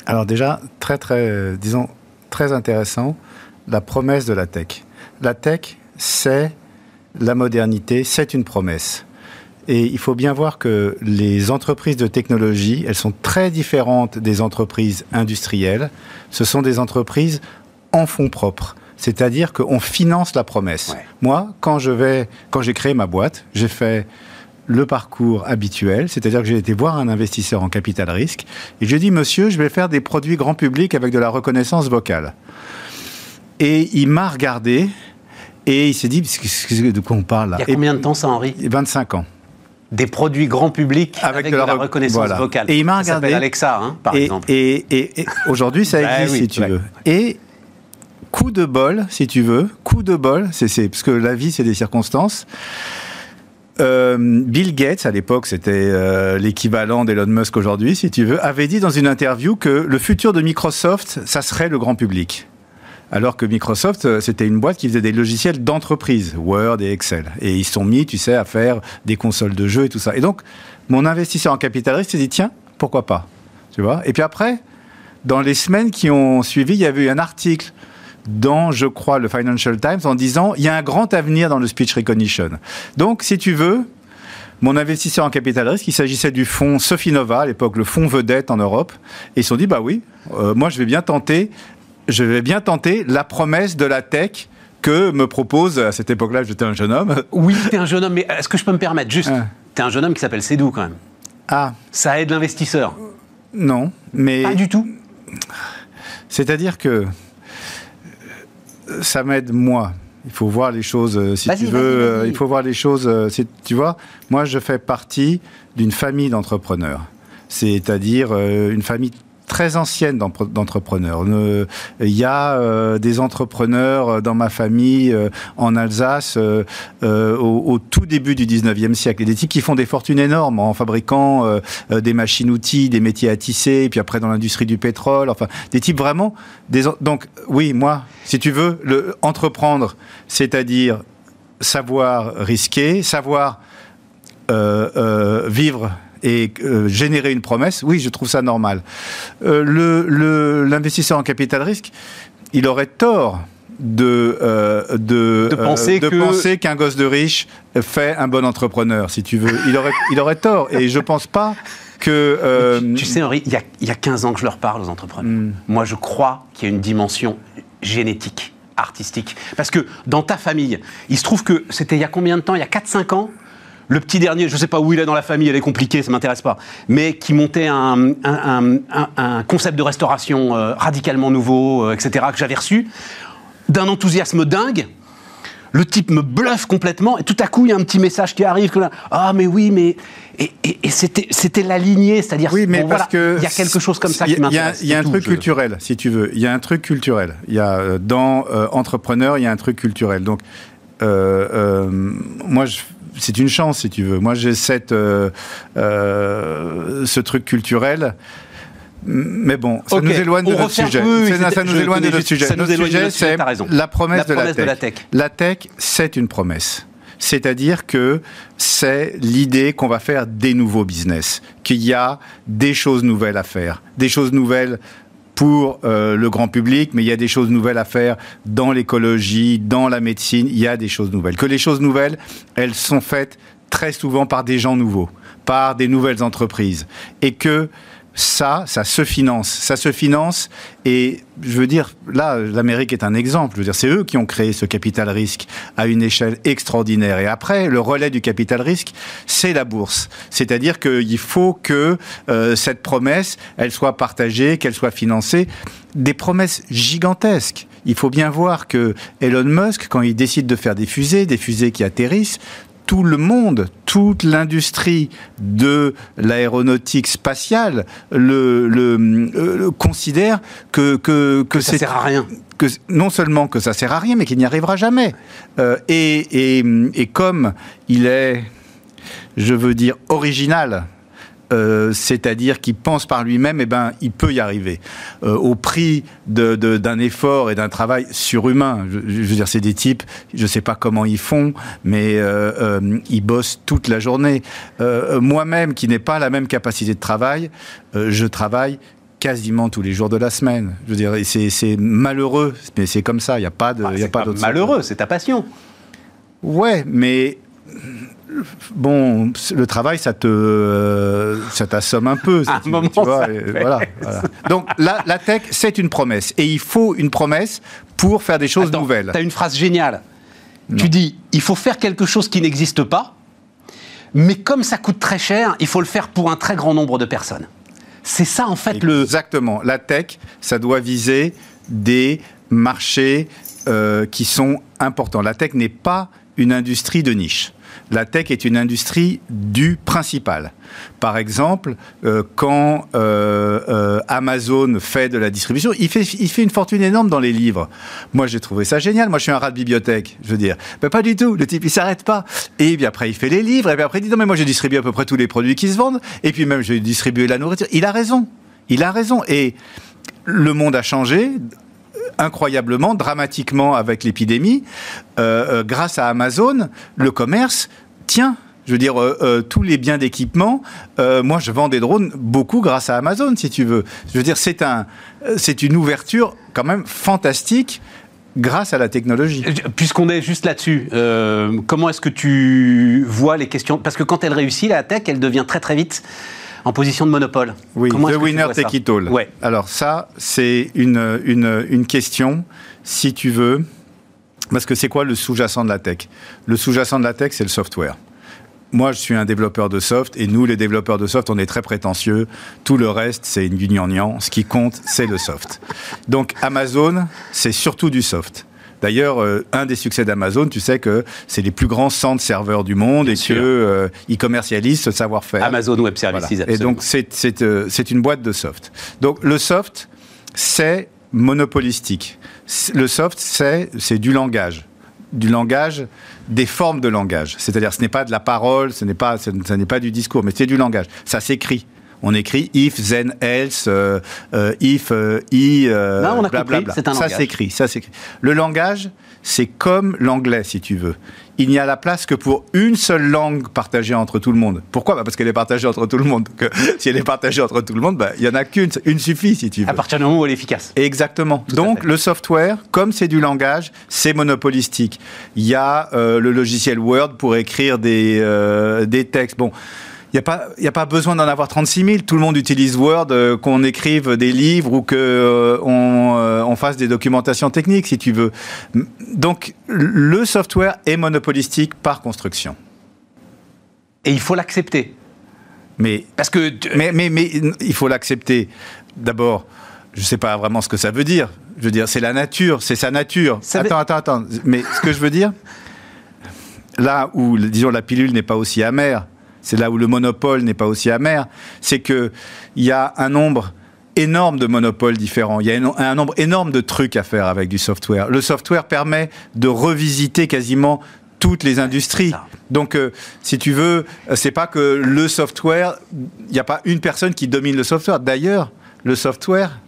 Speaker 3: alors déjà très très, disons très intéressant, la promesse de la tech. La tech, c'est la modernité, c'est une promesse. Et il faut bien voir que les entreprises de technologie, elles sont très différentes des entreprises industrielles. Ce sont des entreprises en fonds propres. C'est-à-dire qu'on finance la promesse. Moi, quand je vais, quand j'ai créé ma boîte, j'ai fait le parcours habituel, c'est-à-dire que j'ai été voir un investisseur en capital risque et j'ai dit monsieur, je vais faire des produits grand public avec de la reconnaissance vocale. Et il m'a regardé et il s'est dit de quoi on parle là
Speaker 1: Il y a combien de temps ça Henri
Speaker 3: 25 ans
Speaker 1: des produits grand public avec, de, la, reconnaissance vocale.
Speaker 3: Et il m'a regardé.
Speaker 1: Ça Alexa, hein, par exemple.
Speaker 3: Et, et, aujourd'hui, ça bah existe, si tu veux. Et coup de bol, si tu veux, coup de bol, c'est parce que la vie, c'est des circonstances. Euh, Bill Gates, à l'époque, c'était euh, l'équivalent d'Elon Musk aujourd'hui, si tu veux, avait dit dans une interview que le futur de Microsoft, ça serait le grand public. Alors que Microsoft, euh, c'était une boîte qui faisait des logiciels d'entreprise, Word et Excel. Et ils sont mis, tu sais, à faire des consoles de jeux et tout ça. Et donc, mon investisseur en capital risque s'est dit, tiens, pourquoi pas? Tu vois? Et puis après, dans les semaines qui ont suivi, il y avait eu un article dans, je crois, le Financial Times en disant il y a un grand avenir dans le speech recognition. Donc, si tu veux, mon investisseur en capital risque, il s'agissait du fonds Sofinova, à l'époque le fonds vedette en Europe, et ils se sont dit bah oui, euh, moi je vais bien tenter, je vais bien tenter la promesse de la tech que me propose à cette époque-là, j'étais un jeune homme.
Speaker 1: Oui, t'es un jeune homme, mais est-ce que je peux me permettre juste tu T'es un jeune homme qui s'appelle Cédou quand même.
Speaker 3: Ah.
Speaker 1: Ça aide l'investisseur.
Speaker 3: Non, mais.
Speaker 1: Pas du tout.
Speaker 3: C'est-à-dire que ça m'aide moi. Il faut voir les choses, euh, si tu veux. Euh, il faut voir les choses, euh, si, tu vois. Moi, je fais partie d'une famille d'entrepreneurs. C'est-à-dire une famille très ancienne d'entrepreneurs. Il y a euh, des entrepreneurs euh, dans ma famille euh, en Alsace au, tout début du 19e siècle. Des types qui font des fortunes énormes en fabriquant des machines-outils, des métiers à tisser, puis après dans l'industrie du pétrole. Enfin, des types vraiment... Donc oui, moi, si tu veux, le, entreprendre, c'est-à-dire savoir risquer, savoir vivre et euh, générer une promesse, oui, je trouve ça normal. Euh, l'investisseur en capital risque, il aurait tort de, euh, de,
Speaker 1: penser
Speaker 3: qu'un gosse de riche fait un bon entrepreneur, si tu veux. Il aurait, il aurait tort. Et je pense pas que...
Speaker 1: Tu, sais, Henri, il y, a, il y, a, 15 ans que je leur parle aux entrepreneurs. Hmm. Moi, je crois qu'il y a une dimension génétique, artistique. Parce que dans ta famille, il se trouve que c'était il y a combien de temps? Il y a 4-5 ans le petit dernier, je ne sais pas où il est dans la famille, elle est compliquée, ça m'intéresse pas, mais qui montait un, concept de restauration euh, radicalement nouveau, euh, etc., que j'avais reçu, d'un enthousiasme dingue. Le type me bluffe complètement et tout à coup il y a un petit message qui arrive que ah mais oui mais et, c'était c'était la lignée c'est-à-dire
Speaker 3: oui mais parce que
Speaker 1: il y a quelque chose comme ça qui m'intéresse.
Speaker 3: Il y a, un truc culturel si tu veux il y a un truc culturel il y a euh, dans entrepreneur il y a un truc culturel donc moi je c'est une chance, si tu veux. Moi, j'ai cette, euh, euh, ce truc culturel. Mais bon, ça nous éloigne de notre sujet. ça, nous éloigne de notre sujet. Notre sujet, c'est la promesse, de, la tech. La tech, c'est une promesse. C'est-à-dire que c'est l'idée qu'on va faire des nouveaux business, qu'il y a des choses nouvelles à faire, des choses nouvelles pour euh, le grand public, mais il y a des choses nouvelles à faire dans l'écologie, dans la médecine, il y a des choses nouvelles. Que les choses nouvelles, elles sont faites très souvent par des gens nouveaux, par des nouvelles entreprises, et que ça, ça se finance. Ça se finance et je veux dire, là, l'Amérique est un exemple. Je veux dire, c'est eux qui ont créé ce capital risque à une échelle extraordinaire. Et après, le relais du capital risque, c'est la bourse. C'est-à-dire qu'il faut que euh, cette promesse, elle soit partagée, qu'elle soit financée. Des promesses gigantesques. Il faut bien voir que Elon Musk, quand il décide de faire des fusées, des fusées qui atterrissent, tout le monde, toute l'industrie de l'aéronautique spatiale le, considère que, que,
Speaker 1: que, ça sert à rien.
Speaker 3: Que, non seulement que ça sert à rien, mais qu'il n'y arrivera jamais. Euh, et, et, et comme il est, je veux dire, original euh, c'est-à-dire qu'il pense par lui-même, eh ben, il peut y arriver. Euh, au prix d'un effort et d'un travail surhumain. Je, veux dire, c'est des types, je ne sais pas comment ils font, mais euh, ils bossent toute la journée. Moi-même, qui n'ai pas la même capacité de travail, je travaille quasiment tous les jours de la semaine. Je veux dire, c'est malheureux, mais c'est comme ça. Il n'y a pas de,
Speaker 1: ah, pas, Malheureux, c'est ta passion.
Speaker 3: Ouais, mais bon, le travail, ça te, ça t'assomme un peu.
Speaker 1: tu, vois,
Speaker 3: voilà, Donc la, tech, c'est une promesse, et il faut une promesse pour faire des choses nouvelles.
Speaker 1: Tu as une phrase géniale. Tu dis, il faut faire quelque chose qui n'existe pas, mais comme ça coûte très cher, il faut le faire pour un très grand nombre de personnes. C'est ça en fait
Speaker 3: le. Exactement. La tech, ça doit viser des marchés euh, qui sont importants. La tech n'est pas une industrie de niche la tech est une industrie du principal. Par exemple, euh, quand euh, euh, Amazon fait de la distribution, il fait, une fortune énorme dans les livres. Moi, j'ai trouvé ça génial. Moi, je suis un rat de bibliothèque, je veux dire. Mais pas du tout. Le type, il s'arrête pas. Et puis après, il fait les livres. Et puis après, il dit non, mais moi, je distribue à peu près tous les produits qui se vendent. Et puis même, je vais distribuer la nourriture. Il a raison. Il a raison. Et le monde a changé incroyablement, dramatiquement avec l'épidémie. grâce à Amazon, le commerce Tiens, Je veux dire, euh, euh, tous les biens d'équipement, euh, moi je vends des drones beaucoup grâce à Amazon, si tu veux. Je veux dire, c'est un, c'est une ouverture quand même fantastique grâce à la technologie.
Speaker 1: Puisqu'on est juste là-dessus, comment est-ce que tu vois les questions? Parce que quand elle réussit, la tech, elle devient très très vite en position de monopole.
Speaker 3: Oui, the winner take it all. Ouais. Alors ça, c'est une, une, une question, si tu veux, parce que c'est quoi le sous-jacent de la tech? Le sous-jacent de la tech, c'est le software moi, je suis un développeur de soft et nous, les développeurs de soft, on est très prétentieux. Tout le reste, c'est une guignagnan. Ce qui compte, c'est le soft. Donc, Amazon, c'est surtout du soft. D'ailleurs, euh, un des succès d'Amazon, tu sais que c'est les plus grands centres serveurs du monde et qu'ils euh, commercialisent ce savoir-faire.
Speaker 1: Amazon Web Services.
Speaker 3: Et donc, euh, c'est une boîte de soft. Donc, le soft, c'est monopolistique. Le soft, c'est du langage du langage, des formes de langage. C'est-à-dire, ce n'est pas de la parole, ce n'est pas, ce, n'est pas du discours, mais c'est du langage. Ça s'écrit. On écrit if, then, else, euh, euh, if, euh, i,
Speaker 1: non, on a compris, c'est un
Speaker 3: langage. Ça s'écrit, ça s'écrit. Le langage, c'est comme l'anglais, si tu veux. Il n'y a la place que pour une seule langue partagée entre tout le monde. Pourquoi? Bah Parce qu'elle est partagée entre tout le monde. Si elle est partagée entre tout le monde, bah, il n'y en a qu'une. Une suffit, si tu veux.
Speaker 1: À partir du moment où elle est efficace.
Speaker 3: Exactement. Donc, le software, comme c'est du langage, c'est monopolistique. Il y a euh, le logiciel Word pour écrire des, euh, des textes. Bon il n'y a, pas, a pas besoin d'en avoir 36 000. Tout le monde utilise Word, euh, qu'on écrive des livres ou qu'on euh, euh, on fasse des documentations techniques, si tu veux. Donc, le software est monopolistique par construction.
Speaker 1: Et il faut l'accepter.
Speaker 3: Mais, Parce que mais, mais, mais il faut l'accepter. D'abord, je ne sais pas vraiment ce que ça veut dire. Je veux dire, c'est la nature, c'est sa nature. attends, attends, attends. Mais ce que je veux dire, là où, disons, la pilule n'est pas aussi amère, c'est là où le monopole n'est pas aussi amer, c'est qu'il y a un nombre énorme de monopoles différents. Il y a un nombre énorme de trucs à faire avec du software. Le software permet de revisiter quasiment toutes les industries. Donc, euh, si tu veux, c'est pas que le software, il n'y a pas une personne qui domine le software. D'ailleurs, le software,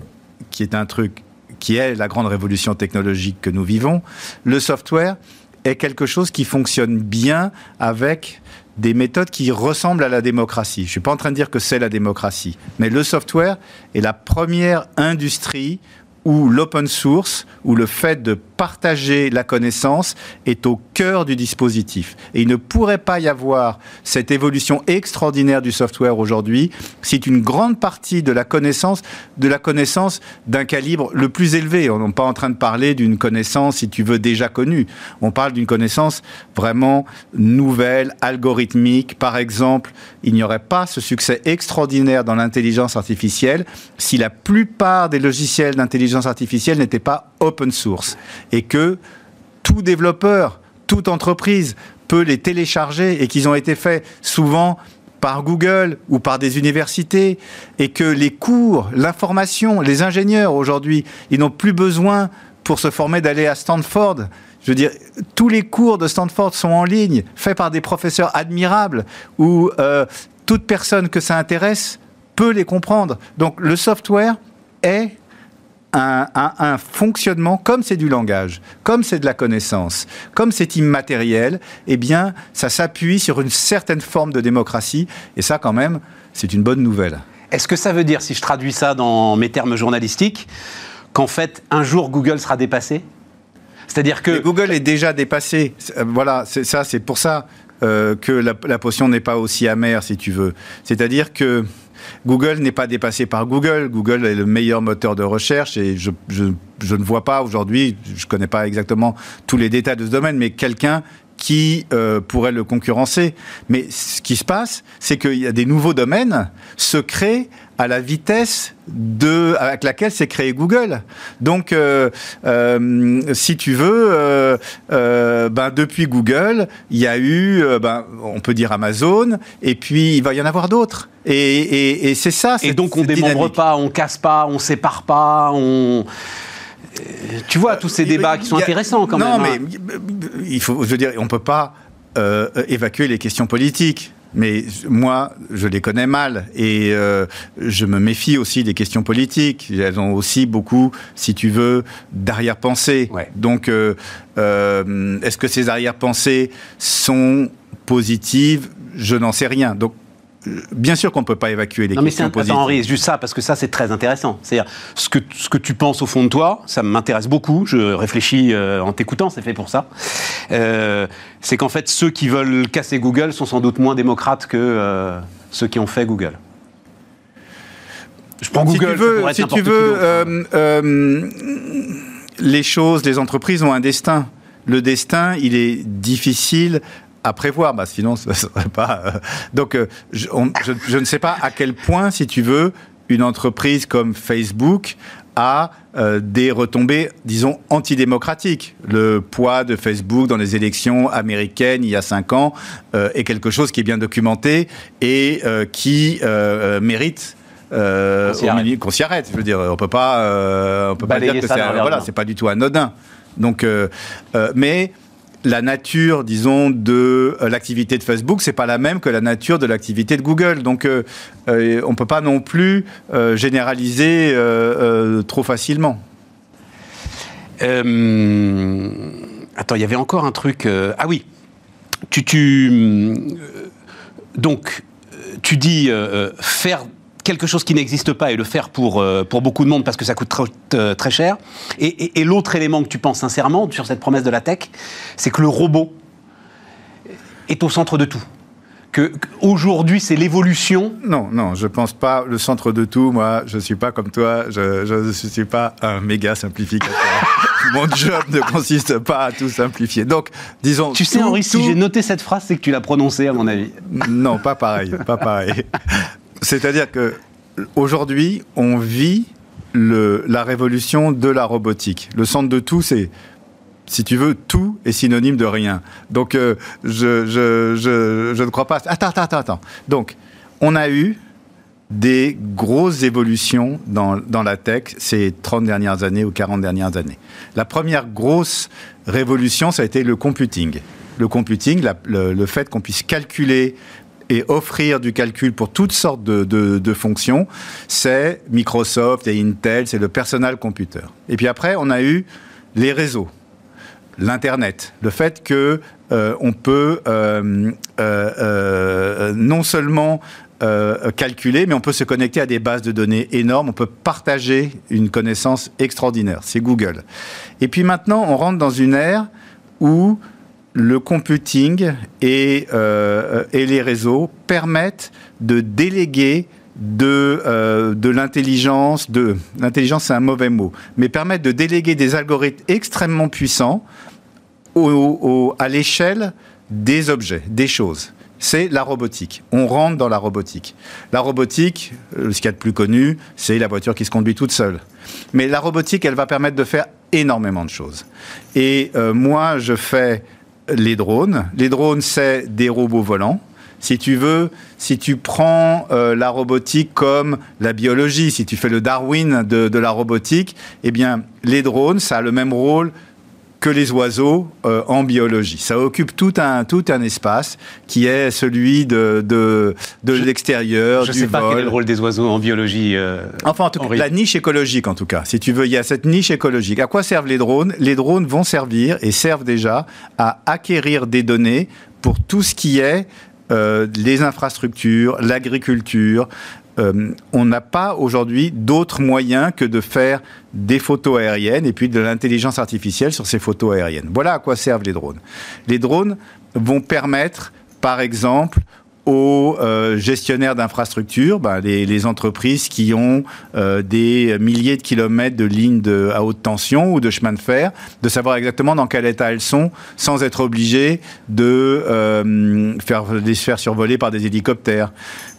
Speaker 3: qui est un truc, qui est la grande révolution technologique que nous vivons, le software est quelque chose qui fonctionne bien avec des méthodes qui ressemblent à la démocratie. Je ne suis pas en train de dire que c'est la démocratie, mais le software est la première industrie où l'open source, où le fait de partager la connaissance est au cœur du dispositif. Et il ne pourrait pas y avoir cette évolution extraordinaire du software aujourd'hui si une grande partie de la connaissance, de la connaissance d'un calibre le plus élevé, on n'est pas en train de parler d'une connaissance, si tu veux, déjà connue. On parle d'une connaissance vraiment nouvelle, algorithmique. Par exemple, il n'y aurait pas ce succès extraordinaire dans l'intelligence artificielle si la plupart des logiciels d'intelligence artificielle n'étaient pas open source et que tout développeur, toute entreprise peut les télécharger et qu'ils ont été faits souvent par Google ou par des universités et que les cours, l'information, les ingénieurs aujourd'hui, ils n'ont plus besoin pour se former d'aller à Stanford. Je veux dire, tous les cours de Stanford sont en ligne, faits par des professeurs admirables, où euh, toute personne que ça intéresse peut les comprendre. Donc le software est un, fonctionnement, comme c'est du langage, comme c'est de la connaissance, comme c'est immatériel, eh bien, ça s'appuie sur une certaine forme de démocratie. Et ça, quand même, c'est une bonne nouvelle.
Speaker 1: Est-ce que ça veut dire, si je traduis ça dans mes termes journalistiques, qu'en fait, un jour, Google sera dépassé?
Speaker 3: C'est-à-dire que... Google est déjà dépassé. Euh, voilà, c'est ça, c'est pour ça euh, que la, la potion n'est pas aussi amère, si tu veux. C'est-à-dire que Google n'est pas dépassé par Google. Google est le meilleur moteur de recherche et je, ne vois pas aujourd'hui, je ne connais pas exactement tous les détails de ce domaine, mais quelqu'un qui euh, pourrait le concurrencer. Mais ce qui se passe, c'est qu'il y a des nouveaux domaines se créent à la vitesse de, avec laquelle s'est créé Google. Donc, euh, euh, si tu veux, ben, depuis Google, il y a eu, ben, on peut dire Amazon, et puis il va y en avoir d'autres. Et, c'est ça.
Speaker 1: Et donc on démembre pas, on casse pas, on sépare pas, on tu vois, tous ces débats qui sont intéressants quand même.
Speaker 3: Non, mais il faut, je veux dire, on ne peut pas euh, évacuer les questions politiques. Mais moi, je les connais mal et euh, je me méfie aussi des questions politiques. Elles ont aussi beaucoup, si tu veux, d'arrière-pensée. Donc, euh, est-ce que ces arrière-pensées sont positive, je n'en sais rien. Donc, bien sûr qu'on ne peut pas évacuer les
Speaker 1: non, mais
Speaker 3: questions
Speaker 1: c'est
Speaker 3: positives.
Speaker 1: Henri, juste ça, parce que ça, c'est très intéressant. C'est-à-dire, ce que, ce que tu penses au fond de toi, ça m'intéresse beaucoup. Je réfléchis euh, en t'écoutant, c'est fait pour ça. Euh, c'est qu'en fait, ceux qui veulent casser Google sont sans doute moins démocrates que euh, ceux qui ont fait Google.
Speaker 3: Je prends Google. Si tu veux, si tu veux euh, euh, les choses, les entreprises ont un destin. Le destin, il est difficile à prévoir, bah, sinon ce serait pas. Euh, donc, euh, je, on, je, je, ne sais pas à quel point, si tu veux, une entreprise comme Facebook a euh, des retombées, disons, antidémocratiques. Le poids de Facebook dans les élections américaines il y a cinq ans euh, est quelque chose qui est bien documenté et euh, qui mérite euh, qu'on s'y arrête. Je veux dire, on peut pas, euh, on peut
Speaker 1: Balayer
Speaker 3: pas dire que c'est, voilà, c'est pas du tout anodin. Donc, euh, euh, mais la nature, disons, de euh, l'activité de Facebook, c'est pas la même que la nature de l'activité de Google. Donc, euh, euh, on peut pas non plus euh, généraliser euh, trop facilement.
Speaker 1: Attends, il y avait encore un truc. ah oui, tu, tu donc tu dis faire quelque chose qui n'existe pas et le faire pour, euh, pour beaucoup de monde parce que ça coûte très, euh, très cher. Et, et- et l'autre élément que tu penses sincèrement sur cette promesse de la tech, c'est que le robot est au centre de tout. Que aujourd'hui c'est l'évolution.
Speaker 3: Non, non, je pense pas le centre de tout. Moi, je suis pas comme toi. Je ne suis pas un méga simplificateur. Mon job ne consiste pas à tout simplifier. Donc, disons.
Speaker 1: Tu sais
Speaker 3: tout-
Speaker 1: Henri, si j'ai noté cette phrase, c'est que tu l'as prononcée à mon avis.
Speaker 3: Non, pas pareil, pas pareil. C'est-à-dire que aujourd'hui, on vit la révolution de la robotique. Le centre de tout, c'est, si tu veux, tout est synonyme de rien. Donc, euh, je, ne crois pas. Attends, attends, attends. Donc, on a eu des grosses évolutions dans, la tech ces 30 dernières années ou 40 dernières années. La première grosse révolution, ça a été le computing. Le computing, le fait qu'on puisse calculer et offrir du calcul pour toutes sortes de, fonctions, c'est Microsoft et Intel, c'est le personal computer. Et puis après, on a eu les réseaux l'internet, le fait que euh, on peut euh, euh, non seulement calculer, mais on peut se connecter à des bases de données énormes, on peut partager une connaissance extraordinaire. C'est Google. Et puis maintenant, on rentre dans une ère où le computing et, euh, et les réseaux permettent de déléguer de, euh, de l'intelligence, de l'intelligence c'est un mauvais mot, mais permettent de déléguer des algorithmes extrêmement puissants au- au- à l'échelle des objets, des choses. C'est la robotique. On rentre dans la robotique. La robotique, ce qu'il y a de plus connu, c'est la voiture qui se conduit toute seule. Mais la robotique, elle va permettre de faire énormément de choses. Et euh, moi, je fais les drones. Les drones, c'est des robots volants. Si tu veux, si tu prends euh, la robotique comme la biologie, si tu fais le Darwin de, de la robotique, eh bien, les drones, ça a le même rôle que les oiseaux euh, en biologie. Ça occupe tout un, tout un espace qui est celui de, de, de l'extérieur,
Speaker 1: Je
Speaker 3: du
Speaker 1: sais pas
Speaker 3: vol.
Speaker 1: quel est le rôle des oiseaux en biologie. euh,
Speaker 3: Enfin, en tout cas, la niche écologique, en tout cas. Si tu veux, il y a cette niche écologique. À quoi servent les drones? Les drones vont servir et servent déjà à acquérir des données pour tout ce qui est euh, les infrastructures, l'agriculture. Euh, on n'a pas aujourd'hui d'autres moyens que de faire des photos aériennes et puis de l'intelligence artificielle sur ces photos aériennes. Voilà à quoi servent les drones. Les drones vont permettre, par exemple, aux euh, gestionnaires d'infrastructures, ben, les, entreprises qui ont euh, des milliers de kilomètres de lignes à haute tension ou de chemin de fer, de savoir exactement dans quel état elles sont, sans être obligés de euh, faire, les faire survoler par des hélicoptères.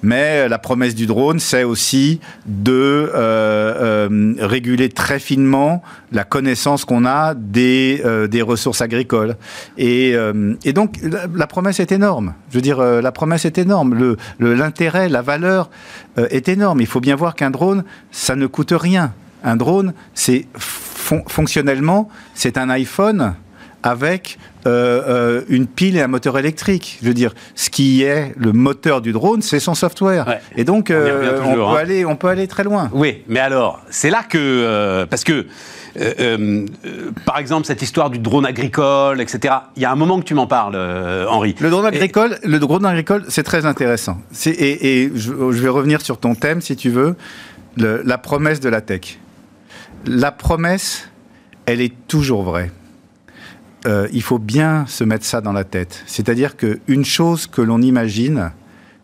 Speaker 3: Mais la promesse du drone, c'est aussi de euh, euh, réguler très finement la connaissance qu'on a des, euh, des ressources agricoles. Et, euh, donc, la, promesse est énorme. Je veux dire, euh, la promesse est énorme. Le- le- L'intérêt, la valeur euh, est énorme. Il faut bien voir qu'un drone, ça ne coûte rien. Un drone, c'est fon- fonctionnellement, c'est un iPhone avec euh, euh, une pile et un moteur électrique. Je veux dire, ce qui est le moteur du drone, c'est son software. Et donc, on, peut hein. aller, on peut aller très loin.
Speaker 1: Oui, mais alors, c'est là que... parce que... par exemple, cette histoire du drone agricole, etc. Il y a un moment que tu m'en parles, Henri.
Speaker 3: Le drone agricole, le drone agricole, c'est très intéressant. Et, et je, vais revenir sur ton thème, si tu veux, la promesse de la tech. La promesse, elle est toujours vraie. Euh, il faut bien se mettre ça dans la tête. C'est-à-dire qu'une chose que l'on imagine,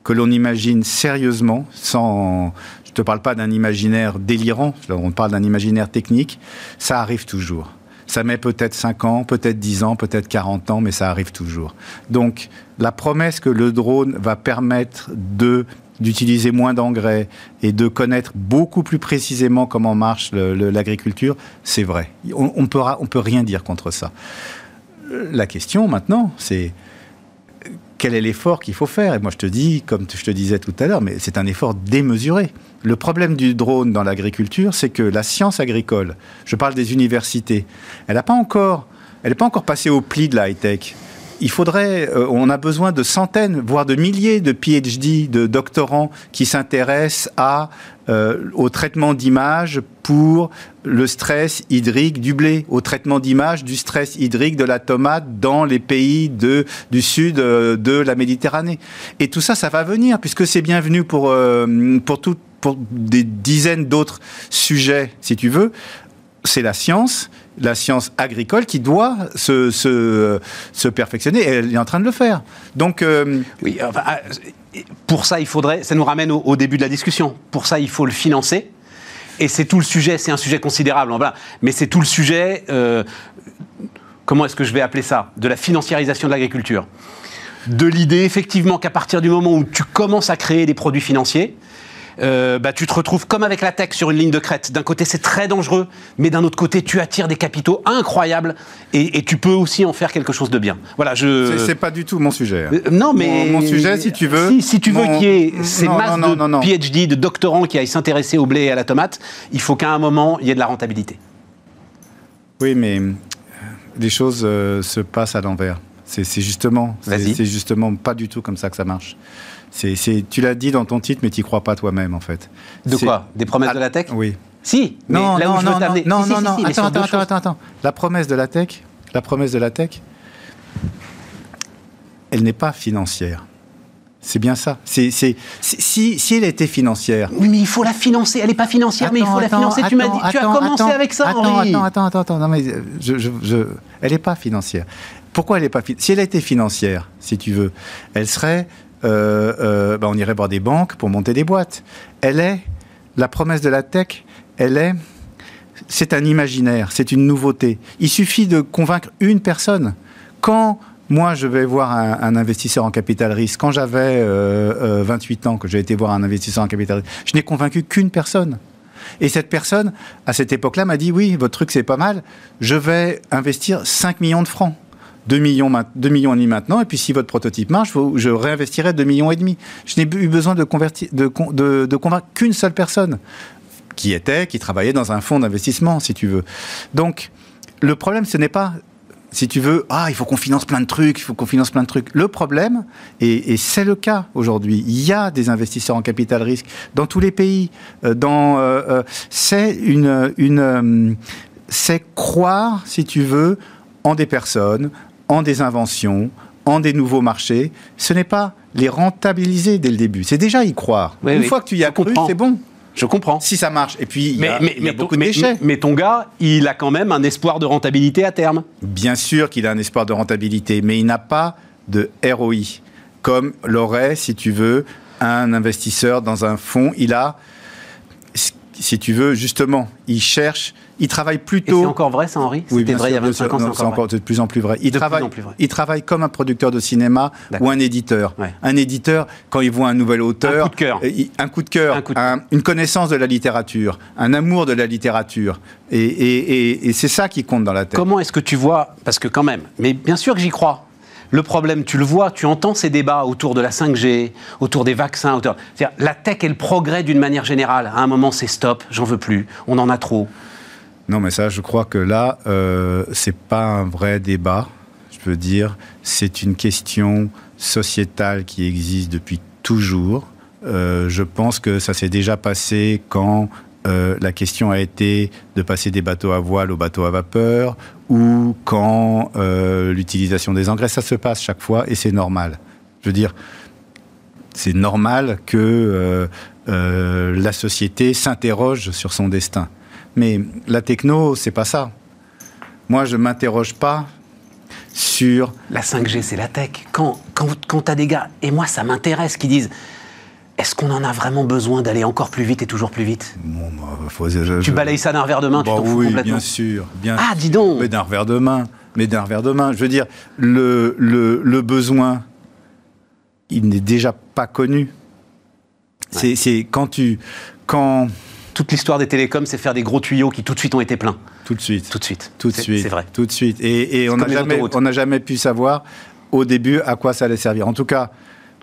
Speaker 3: que l'on imagine sérieusement, sans, je ne te parle pas d'un imaginaire délirant, on parle d'un imaginaire technique, ça arrive toujours. Ça met peut-être 5 ans, peut-être 10 ans, peut-être 40 ans, mais ça arrive toujours. Donc, la promesse que le drone va permettre de d'utiliser moins d'engrais et de connaître beaucoup plus précisément comment marche l'agriculture, c'est vrai. On ne peut, on peut rien dire contre ça. La question maintenant, c'est quel est l'effort qu'il faut faire? Et moi, je te dis, comme je te disais tout à l'heure, mais c'est un effort démesuré. Le problème du drone dans l'agriculture, c'est que la science agricole, je parle des universités, elle elle n'est pas encore passée au pli de la high-tech il faudrait, euh, on a besoin de centaines, voire de milliers de PhD, de doctorants qui s'intéressent euh, au traitement d'image pour le stress hydrique du blé, au traitement d'image du stress hydrique de la tomate dans les pays du sud euh, de la Méditerranée. Et tout ça, ça va venir, puisque c'est bienvenu pour des dizaines d'autres sujets, si tu veux. C'est la science, la science agricole qui doit se, se, perfectionner elle est en train de le faire. Donc,
Speaker 1: euh, oui, ah, pour ça, il faudrait, ça nous ramène au, début de la discussion. Pour ça, il faut le financer. Et c'est tout le sujet, c'est un sujet considérable, mais c'est tout le sujet, euh, comment est-ce que je vais appeler ça? De la financiarisation de l'agriculture. De l'idée, effectivement, qu'à partir du moment où tu commences à créer des produits financiers, euh, bah, tu te retrouves comme avec la tech sur une ligne de crête. D'un côté, c'est très dangereux, mais d'un autre côté, tu attires des capitaux incroyables et, tu peux aussi en faire quelque chose de bien. Voilà, je.
Speaker 3: C'est pas du tout mon sujet.
Speaker 1: Euh, non, mais
Speaker 3: mon, sujet, si tu veux.
Speaker 1: Si, tu veux qu'il y ait ces masses de PhD, de doctorants qui aillent s'intéresser au blé et à la tomate, il faut qu'à un moment, il y ait de la rentabilité.
Speaker 3: Oui, mais euh, les choses se passent à l'envers. C'est justement, c'est justement pas du tout comme ça que ça marche. C'est, tu l'as dit dans ton titre, mais tu n'y crois pas toi-même, en fait.
Speaker 1: De quoi? Des promesses de la tech?
Speaker 3: Oui.
Speaker 1: Si,
Speaker 3: non, non, non, non, non, non, non, attends, attends, attends, attends, attends. La promesse de la tech, la promesse de la tech, elle n'est pas financière. C'est bien ça. C'est, si, si elle était financière.
Speaker 1: Oui, mais il faut la financer. Elle n'est pas financière, mais il faut la financer. tu m'as dit, tu as commencé avec ça,
Speaker 3: attends, Attends, attends, attends, attends. Non, mais je, je, je, elle n'est pas financière. Pourquoi elle n'est pas financière Si elle était financière, si tu veux, elle serait euh, euh, bah, on irait voir des banques pour monter des boîtes. Elle est, la promesse de la tech, elle est, c'est un imaginaire, c'est une nouveauté. Il suffit de convaincre une personne. Quand moi, je vais voir un, investisseur en capital risque, quand j'avais 28 euh, ans, que j'ai été voir un investisseur en capital risque, je n'ai convaincu qu'une personne. Et cette personne, à cette époque-là, m'a dit, oui, votre truc, c'est pas mal, je vais investir 5 millions de francs. 2 millions, 2 millions et demi maintenant, et puis si votre prototype marche, je réinvestirai 2 millions et demi. Je n'ai eu besoin de, convertir, de, de, convaincre qu'une seule personne qui était, qui travaillait dans un fonds d'investissement, si tu veux. Donc, le problème, ce n'est pas si tu veux, ah, il faut qu'on finance plein de trucs, il faut qu'on finance plein de trucs. Le problème, et, c'est le cas aujourd'hui, il y a des investisseurs en capital risque dans tous les pays. Euh, dans, euh, euh, c'est une, une c'est croire, si tu veux, en des personnes, en des inventions, en des nouveaux marchés, ce n'est pas les rentabiliser dès le début. C'est déjà y croire. Une fois que tu y as cru, c'est bon.
Speaker 1: Je comprends.
Speaker 3: Si ça marche. Et puis, il y a, beaucoup de déchets.
Speaker 1: Mais, ton gars, il a quand même un espoir de rentabilité à terme.
Speaker 3: Bien sûr qu'il a un espoir de rentabilité, mais il n'a pas de ROI, comme l'aurait, si tu veux, un investisseur dans un fonds. Il a, si tu veux, justement, il cherche il travaille plutôt.
Speaker 1: C'est encore vrai, ça, Henri?
Speaker 3: C'était vrai il y a 25 ans, c'est encore, de plus en plus vrai. Il, travaille, il travaille comme un producteur de cinéma ou un éditeur. Un éditeur, quand il voit un nouvel auteur.
Speaker 1: Un coup de cœur.
Speaker 3: Euh, un coup de cœur, une connaissance de la littérature, un amour de la littérature. Et, c'est ça qui compte dans la tête.
Speaker 1: Comment est-ce que tu vois Parce que, quand même, mais bien sûr que j'y crois. Le problème, tu le vois, tu entends ces débats autour de la 5G, autour des vaccins, autour... la tech et le progrès d'une manière générale. À un moment, c'est stop, j'en veux plus, on en a trop.
Speaker 3: Non, mais ça, je crois que là, euh, c'est pas un vrai débat. Je peux dire, c'est une question sociétale qui existe depuis toujours. Euh, je pense que ça s'est déjà passé quand euh, la question a été de passer des bateaux à voile aux bateaux à vapeur ou quand euh, l'utilisation des engrais, ça se passe chaque fois et c'est normal. Je veux dire, c'est normal que la société s'interroge sur son destin. Mais la techno, c'est pas ça. Moi, je m'interroge pas sur...
Speaker 1: La 5G, c'est la tech. Quand, quand, quand tu as des gars, et moi ça m'intéresse, qui disent est-ce qu'on en a vraiment besoin d'aller encore plus vite et toujours plus vite? Bon, bah, Tu balayes ça d'un revers de main, tu bah t'en fous complètement
Speaker 3: bien sûr. Bien
Speaker 1: ah, dis donc
Speaker 3: Mais d'un revers de main. Mais d'un revers de main. Je veux dire, le, le, le besoin, il n'est déjà pas connu. C'est quand tu... Quand
Speaker 1: toute l'histoire des télécoms, c'est faire des gros tuyaux qui tout de suite ont été pleins.
Speaker 3: Tout de suite.
Speaker 1: Tout de suite.
Speaker 3: Tout de suite.
Speaker 1: C'est vrai.
Speaker 3: Tout de suite. Et, et on n'a jamais, jamais pu savoir au début à quoi ça allait servir. En tout cas,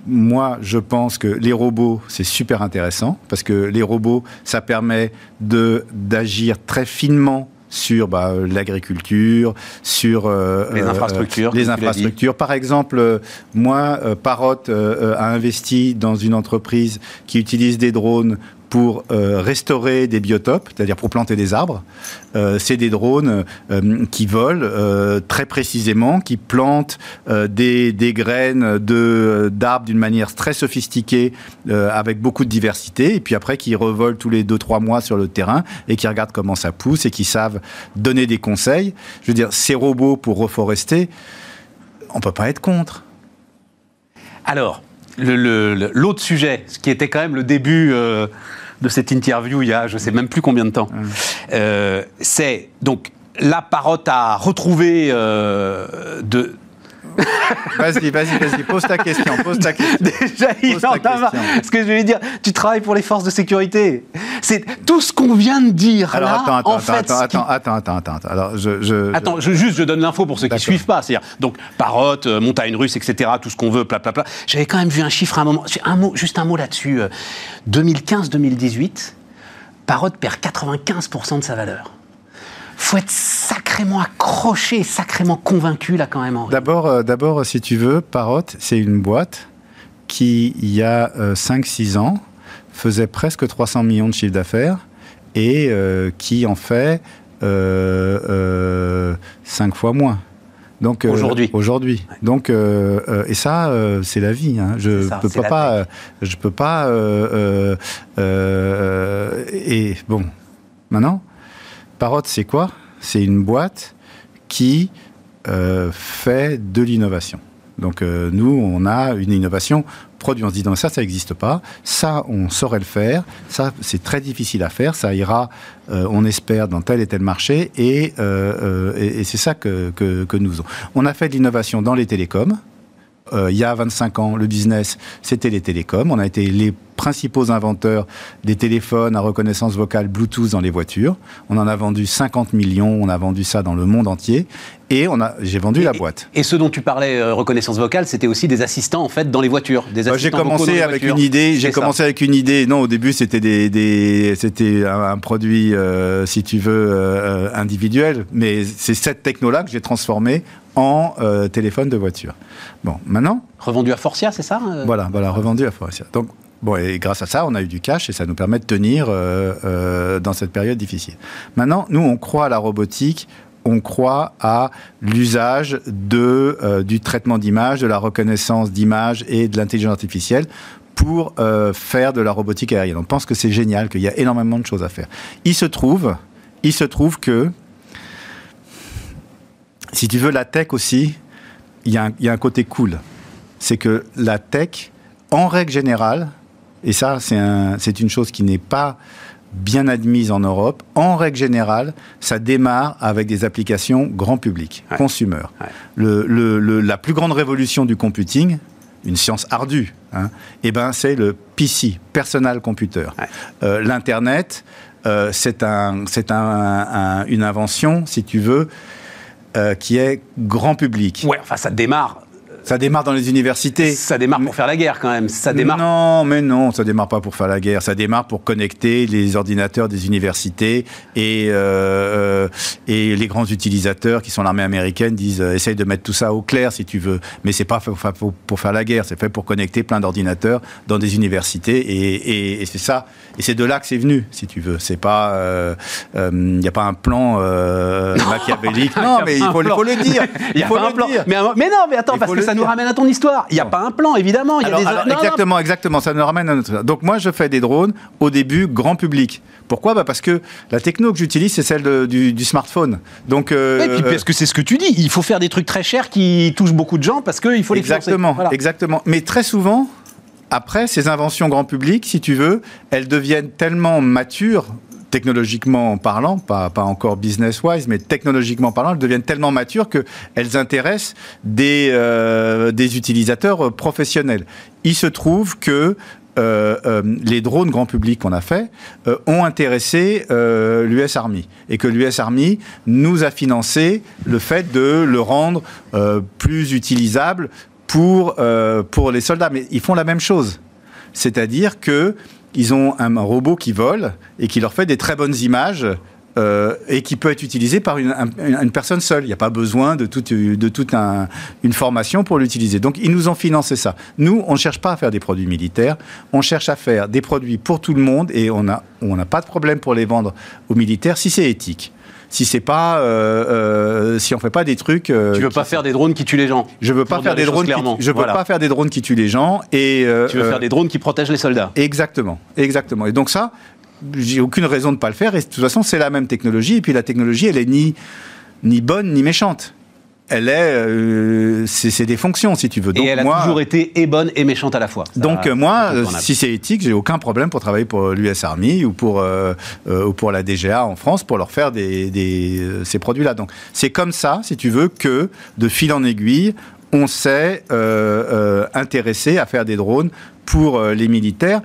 Speaker 3: moi, je pense que les robots, c'est super intéressant parce que les robots, ça permet de d'agir très finement sur bah, l'agriculture, sur
Speaker 1: euh, les infrastructures.
Speaker 3: les infrastructures. Par exemple, euh, moi, euh, Parrot a investi dans une entreprise qui utilise des drones pour euh, restaurer des biotopes, c'est-à-dire pour planter des arbres. Euh, c'est des drones euh, qui volent très précisément, qui plantent des, graines d'arbres d'une manière très sophistiquée, avec beaucoup de diversité, et puis après qui revolent tous les 2-3 mois sur le terrain et qui regardent comment ça pousse et qui savent donner des conseils. Je veux dire, ces robots pour reforester, on ne peut pas être contre.
Speaker 1: Alors, l'autre sujet, ce qui était quand même le début euh, de cette interview il y a je ne sais même plus combien de temps, euh, c'est donc la parotte à retrouver euh, de,
Speaker 3: vas-y, vas-y, vas-y, pose ta question, pose ta question.
Speaker 1: Déjà, il en a Ce que je vais dire, tu travailles pour les forces de sécurité. C'est tout ce qu'on vient de dire
Speaker 3: Alors,
Speaker 1: là,
Speaker 3: attends, attends,
Speaker 1: en fait,
Speaker 3: attends, attends, attends, attends, attends, Alors, je, je,
Speaker 1: attends, je, juste, je donne l'info pour ceux qui ne suivent pas. C'est-à-dire, donc, parotte, euh, montagne russe, etc., tout ce qu'on veut, pla, pla, pla. J'avais quand même vu un chiffre à un moment. Un mot, juste un mot là-dessus. 2015-2018, euh, parotte perd 95% de sa valeur faut être sacrément accroché, sacrément convaincu là quand même.
Speaker 3: D'abord, euh, d'abord, si tu veux, Parrot, c'est une boîte qui, il y a 5-6 euh, ans, faisait presque 300 millions de chiffre d'affaires et euh, qui en fait 5 fois moins.
Speaker 1: Donc aujourd'hui.
Speaker 3: aujourd'hui. Donc et ça c'est la vie. Hein. Je, peux pas, je peux pas. et bon, maintenant Parrot, c'est quoi? C'est une boîte qui euh, fait de l'innovation. Donc euh, nous, on a une innovation produit. On se dit ça, ça n'existe pas. Ça, on saurait le faire. Ça, c'est très difficile à faire. Ça ira, euh, on espère, dans tel et tel marché. Et, c'est ça que, que, nous avons. On a fait de l'innovation dans les télécoms. Il y a 25 ans, le business, c'était les télécoms. On a été les principaux inventeurs des téléphones à reconnaissance vocale Bluetooth dans les voitures. On en a vendu 50 millions, on a vendu ça dans le monde entier. Et on a, j'ai vendu la boîte.
Speaker 1: Et ce dont tu parlais, euh, reconnaissance vocale, c'était aussi des assistants en fait dans les voitures. Des
Speaker 3: bah, j'ai commencé avec une idée. J'ai commencé avec une idée. Non, au début c'était des, c'était un, produit, euh, si tu veux, euh, individuel. Mais c'est cette techno-là que j'ai transformée en téléphone de voiture. Bon, maintenant.
Speaker 1: Revendu à Forcia, c'est ça
Speaker 3: Voilà, voilà, revendu à Forcia. Donc Bon, et grâce à ça, on a eu du cash et ça nous permet de tenir euh, euh, dans cette période difficile. Maintenant, nous, on croit à la robotique, on croit à l'usage de, euh, du traitement d'image, de la reconnaissance d'image et de l'intelligence artificielle pour faire de la robotique aérienne. On pense que c'est génial, qu'il y a énormément de choses à faire. Il se trouve, il se trouve que, si tu veux, la tech aussi, il y, a un côté cool. C'est que la tech, en règle générale, et ça, c'est une chose qui n'est pas bien admise en Europe. En règle générale, ça démarre avec des applications grand public, consumer. la plus grande révolution du computing, une science ardue, hein, eh ben, c'est le PC, Personal Computer. Euh, L'Internet, euh, c'est un, un, une invention, si tu veux, euh, qui est grand public.
Speaker 1: Ouais, enfin, ça démarre
Speaker 3: Ça démarre dans les universités.
Speaker 1: Ça démarre pour faire la guerre quand même. Ça démarre.
Speaker 3: Non, mais non, ça démarre pas pour faire la guerre. Ça démarre pour connecter les ordinateurs des universités et euh, et les grands utilisateurs qui sont l'armée américaine disent euh, essaye de mettre tout ça au clair si tu veux. Mais c'est pas fait pour, pour, faire la guerre. C'est fait pour connecter plein d'ordinateurs dans des universités et, et, et c'est ça. Et c'est de là que c'est venu, si tu veux. C'est pas, il euh, n'y a pas un plan machiavélique.
Speaker 1: Non, mais il faut, faut, le dire. Il faut le dire. Mais, mais, non, mais attends, parce que ça nous ramène à ton histoire. Il n'y a pas un plan, évidemment. Il y a
Speaker 3: des... exactement, exactement. Ça nous ramène à notre. Donc moi, je fais des drones au début grand public. Pourquoi? Bah Parce que la techno que j'utilise, c'est celle du, smartphone. Donc,
Speaker 1: euh, et puis parce que c'est ce que tu dis. Il faut faire des trucs très chers qui touchent beaucoup de gens parce qu'il faut les
Speaker 3: exactement, Exactement. Mais très souvent, après, ces inventions grand public, si tu veux, elles deviennent tellement matures technologiquement parlant, pas, encore business-wise, mais technologiquement parlant, elles deviennent tellement matures qu'elles intéressent des, euh, utilisateurs professionnels. Il se trouve que euh, euh, les drones grand public qu'on a fait ont intéressé l'US Army et que l'US Army nous a financé le fait de le rendre plus utilisable pour, pour les soldats. Mais ils font la même chose. C'est-à-dire que ils ont un, robot qui vole et qui leur fait des très bonnes images. Euh, et qui peut être utilisé par une, personne seule. Il n'y a pas besoin de toute, une formation pour l'utiliser. Donc, ils nous ont financé ça. Nous, on ne cherche pas à faire des produits militaires, on cherche à faire des produits pour tout le monde et on n'a pas de problème pour les vendre aux militaires si c'est éthique si c'est pas, euh, euh, si on fait pas des trucs.
Speaker 1: Euh, tu veux pas faire des drones qui tuent les gens.
Speaker 3: Je veux pas faire des drones. Qui, je veux pas faire des drones qui tuent les gens et.
Speaker 1: tu veux faire des drones qui protègent les soldats.
Speaker 3: Exactement, exactement. Et donc ça, j'ai aucune raison de pas le faire. Et de toute façon, c'est la même technologie. Et puis la technologie, elle est ni ni bonne ni méchante elle est, euh, c'est des fonctions si tu veux.
Speaker 1: Donc, et elle a toujours été et bonne et méchante à la fois.
Speaker 3: donc moi, si c'est éthique, j'ai aucun problème pour travailler pour l'US Army ou pour euh, euh, ou pour la DGA en France pour leur faire des, des ces produits-là. Donc c'est comme ça, si tu veux, que de fil en aiguille, on s'est intéressé à faire des drones pour les militaires.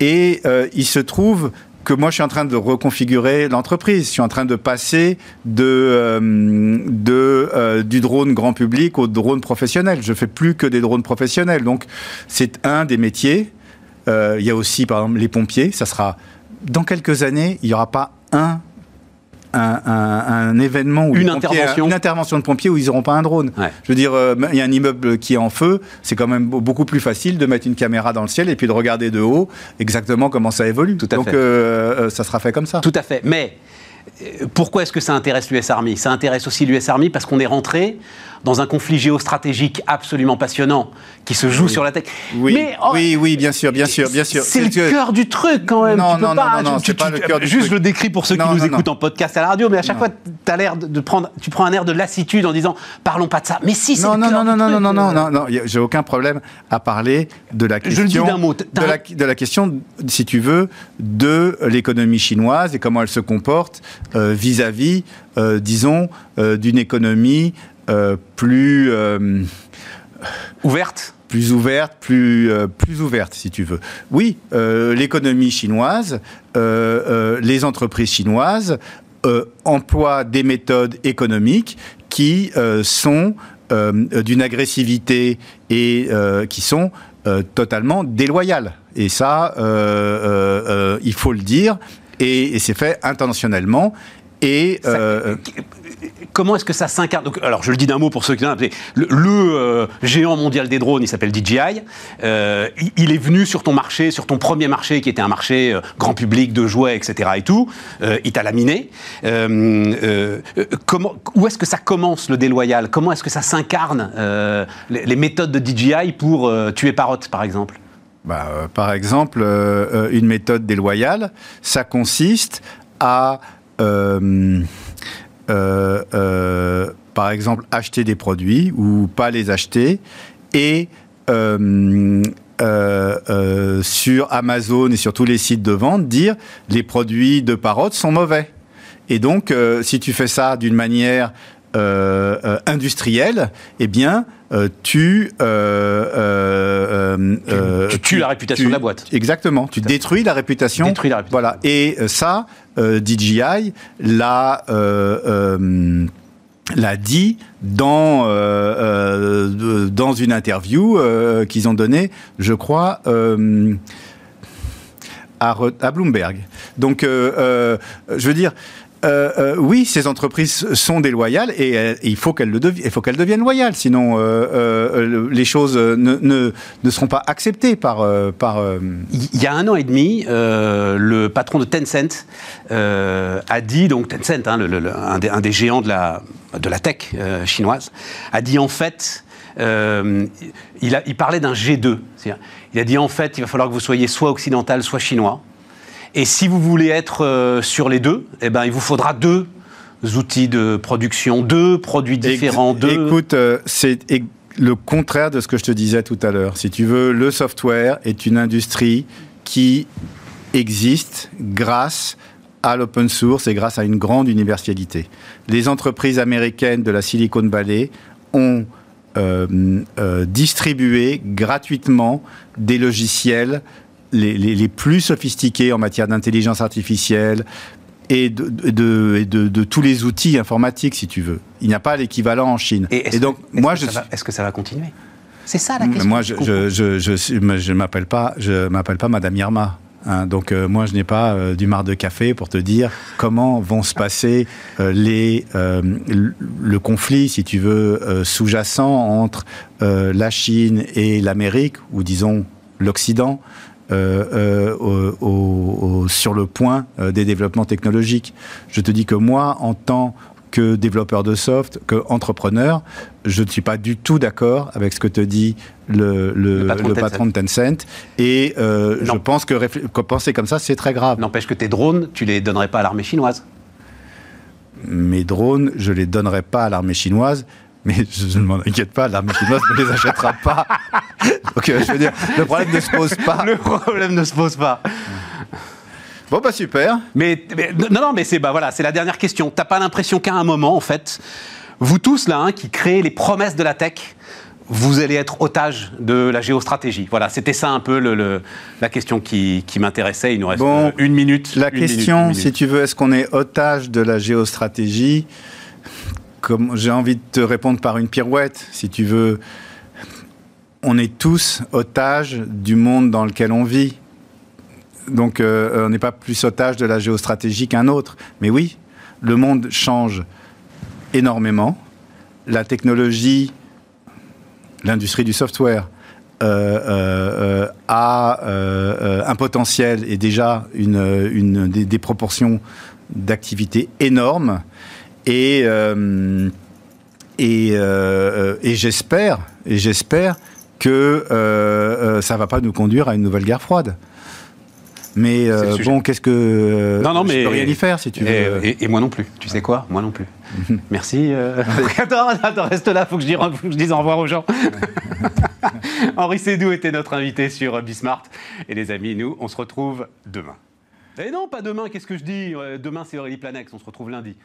Speaker 3: Et il se trouve que moi je suis en train de reconfigurer l'entreprise. Je suis en train de passer de, euh, de euh, du drone grand public au drone professionnel. Je fais plus que des drones professionnels. Donc c'est un des métiers. Euh, il y a aussi par exemple les pompiers. Ça sera dans quelques années, il n'y aura pas un un, événement ou
Speaker 1: une intervention.
Speaker 3: une intervention de pompiers où ils n'auront pas un drone. Je veux dire, euh, il y a un immeuble qui est en feu, c'est quand même beaucoup plus facile de mettre une caméra dans le ciel et puis de regarder de haut exactement comment ça évolue.
Speaker 1: Tout à
Speaker 3: Donc
Speaker 1: fait.
Speaker 3: Euh, ça sera fait comme ça.
Speaker 1: Tout à fait. Mais euh, pourquoi est-ce que ça intéresse l'US Army? Ça intéresse aussi l'US Army parce qu'on est rentré dans un conflit géostratégique absolument passionnant qui se joue sur la tech.
Speaker 3: Oui, Mais, oh, oui, oui, bien sûr, bien sûr, bien sûr.
Speaker 1: C'est le cœur du truc quand même.
Speaker 3: Non, tu non, pas, non, non, pas le cœur du
Speaker 1: Juste, truc. je le décris pour ceux qui nous écoutent en podcast à la radio, mais à chaque fois, as l'air de prendre, tu prends un air de lassitude en disant, parlons pas de ça. Mais si, c'est
Speaker 3: non, non, non, non, non, non, non, non, non, j'ai aucun problème à parler de la question.
Speaker 1: Je le dis d'un mot.
Speaker 3: De la, de la question, si tu veux, de l'économie chinoise et comment elle se comporte euh, vis-à-vis, euh, disons, euh, d'une économie euh, plus euh,
Speaker 1: ouverte
Speaker 3: plus ouverte, plus, euh, plus ouverte, si tu veux. Oui, euh, l'économie chinoise, euh, les entreprises chinoises emploient des méthodes économiques qui sont d'une agressivité et qui sont totalement déloyales. Et ça, il faut le dire, et, c'est fait intentionnellement.
Speaker 1: Comment est-ce que ça s'incarne Alors, je le dis d'un mot pour ceux qui n'ont Le, le euh, géant mondial des drones, il s'appelle DJI. Euh, il, est venu sur ton marché, sur ton premier marché, qui était un marché euh, grand public de jouets, etc. et tout. Il t'a laminé. Comment, où est-ce que ça commence, le déloyal? Comment est-ce que ça s'incarne, les, les, méthodes de DJI pour tuer Parrot, par exemple?
Speaker 3: Bah, Par exemple, une méthode déloyale, ça consiste à... Euh, euh, par exemple, acheter des produits ou pas les acheter et euh, sur Amazon et sur tous les sites de vente dire les produits de Parrot sont mauvais. Et donc, si tu fais ça d'une manière euh, industrielle, eh bien, tu,
Speaker 1: tu, tu tues la réputation
Speaker 3: tu,
Speaker 1: de la boîte.
Speaker 3: Exactement. Tu détruis la réputation.
Speaker 1: Détruis la réputation.
Speaker 3: Voilà. Et ça, DJI l'a l'a dit dans, dans une interview qu'ils ont donnée, je crois, à, à, Bloomberg. Donc, je veux dire, euh, euh, oui, ces entreprises sont déloyales et, euh, il faut qu'elles deviennent loyales, sinon les choses ne, seront pas acceptées par.
Speaker 1: Il y a un an et demi, le patron de Tencent a dit, donc Tencent, hein, un, des, géants de la, de la tech chinoise, a dit en fait. il parlait d'un G2. Il a dit en fait, il va falloir que vous soyez soit occidental, soit chinois. Et si vous voulez être euh, sur les deux, eh ben, il vous faudra deux outils de production, deux produits différents. deux...
Speaker 3: Écoute, euh, c'est le contraire de ce que je te disais tout à l'heure. Si tu veux, le software est une industrie qui existe grâce à l'open source et grâce à une grande universalité. Les entreprises américaines de la Silicon Valley ont euh, distribué gratuitement des logiciels les, plus sophistiqués en matière d'intelligence artificielle et, de, de, tous les outils informatiques, si tu veux. Il n'y a pas l'équivalent en Chine.
Speaker 1: Et, donc, moi, je est-ce que ça va continuer? C'est ça la question.
Speaker 3: Moi, je, je, je, je m'appelle pas, je m'appelle pas Madame Irma. Hein. donc euh, moi, je n'ai pas euh, du mar de café pour te dire comment vont se passer euh, les, le conflit, si tu veux, sous-jacent entre la Chine et l'Amérique, ou disons l'Occident, euh, euh, sur le point euh, des développements technologiques. Je te dis que moi, en tant que développeur de soft, que entrepreneur, je ne suis pas du tout d'accord avec ce que te dit le, le, patron, de Tencent. Et je pense que, que, penser comme ça, c'est très grave.
Speaker 1: N'empêche que tes drones, tu les donnerais pas à l'armée chinoise.
Speaker 3: Mes drones, je les donnerais pas à l'armée chinoise mais je ne m'en inquiète pas, l'armée chinoise ne les achètera pas. Donc, euh, je veux dire, le problème ne se pose pas.
Speaker 1: Le problème ne se pose pas.
Speaker 3: Bon bah super.
Speaker 1: Mais, non non mais c'est bah voilà c'est la dernière question. T'as pas l'impression qu'à un moment en fait vous tous là hein, qui créez les promesses de la tech vous allez être otage de la géostratégie? Voilà, c'était ça un peu le, la question qui, qui m'intéressait. Il nous reste bon, une minute.
Speaker 3: La question, si tu veux, est-ce qu'on est otage de la géostratégie? J'ai envie de te répondre par une pirouette, si tu veux. On est tous otages du monde dans lequel on vit. Donc, euh, on n'est pas plus otage de la géostratégie qu'un autre. Mais oui, le monde change énormément. La technologie, l'industrie du software, euh, euh, a un potentiel et déjà une, des, proportions d'activité énormes. Et, euh, et, euh, et j'espère, et j'espère que euh, ça va pas nous conduire à une nouvelle guerre froide. Mais bon, qu'est-ce que.
Speaker 1: non, non, mais.
Speaker 3: Je peux rien y faire si tu veux.
Speaker 1: Et, moi non plus. Tu sais quoi? Moi non plus. Merci. attends, attends, reste là, faut que je dise, faut que je dise au revoir aux gens. Henri Sédou était notre invité sur Bismart. Et les amis, nous, on se retrouve demain. Eh non, pas demain, qu'est-ce que je dis? Demain, c'est Aurélie Planex, on se retrouve lundi.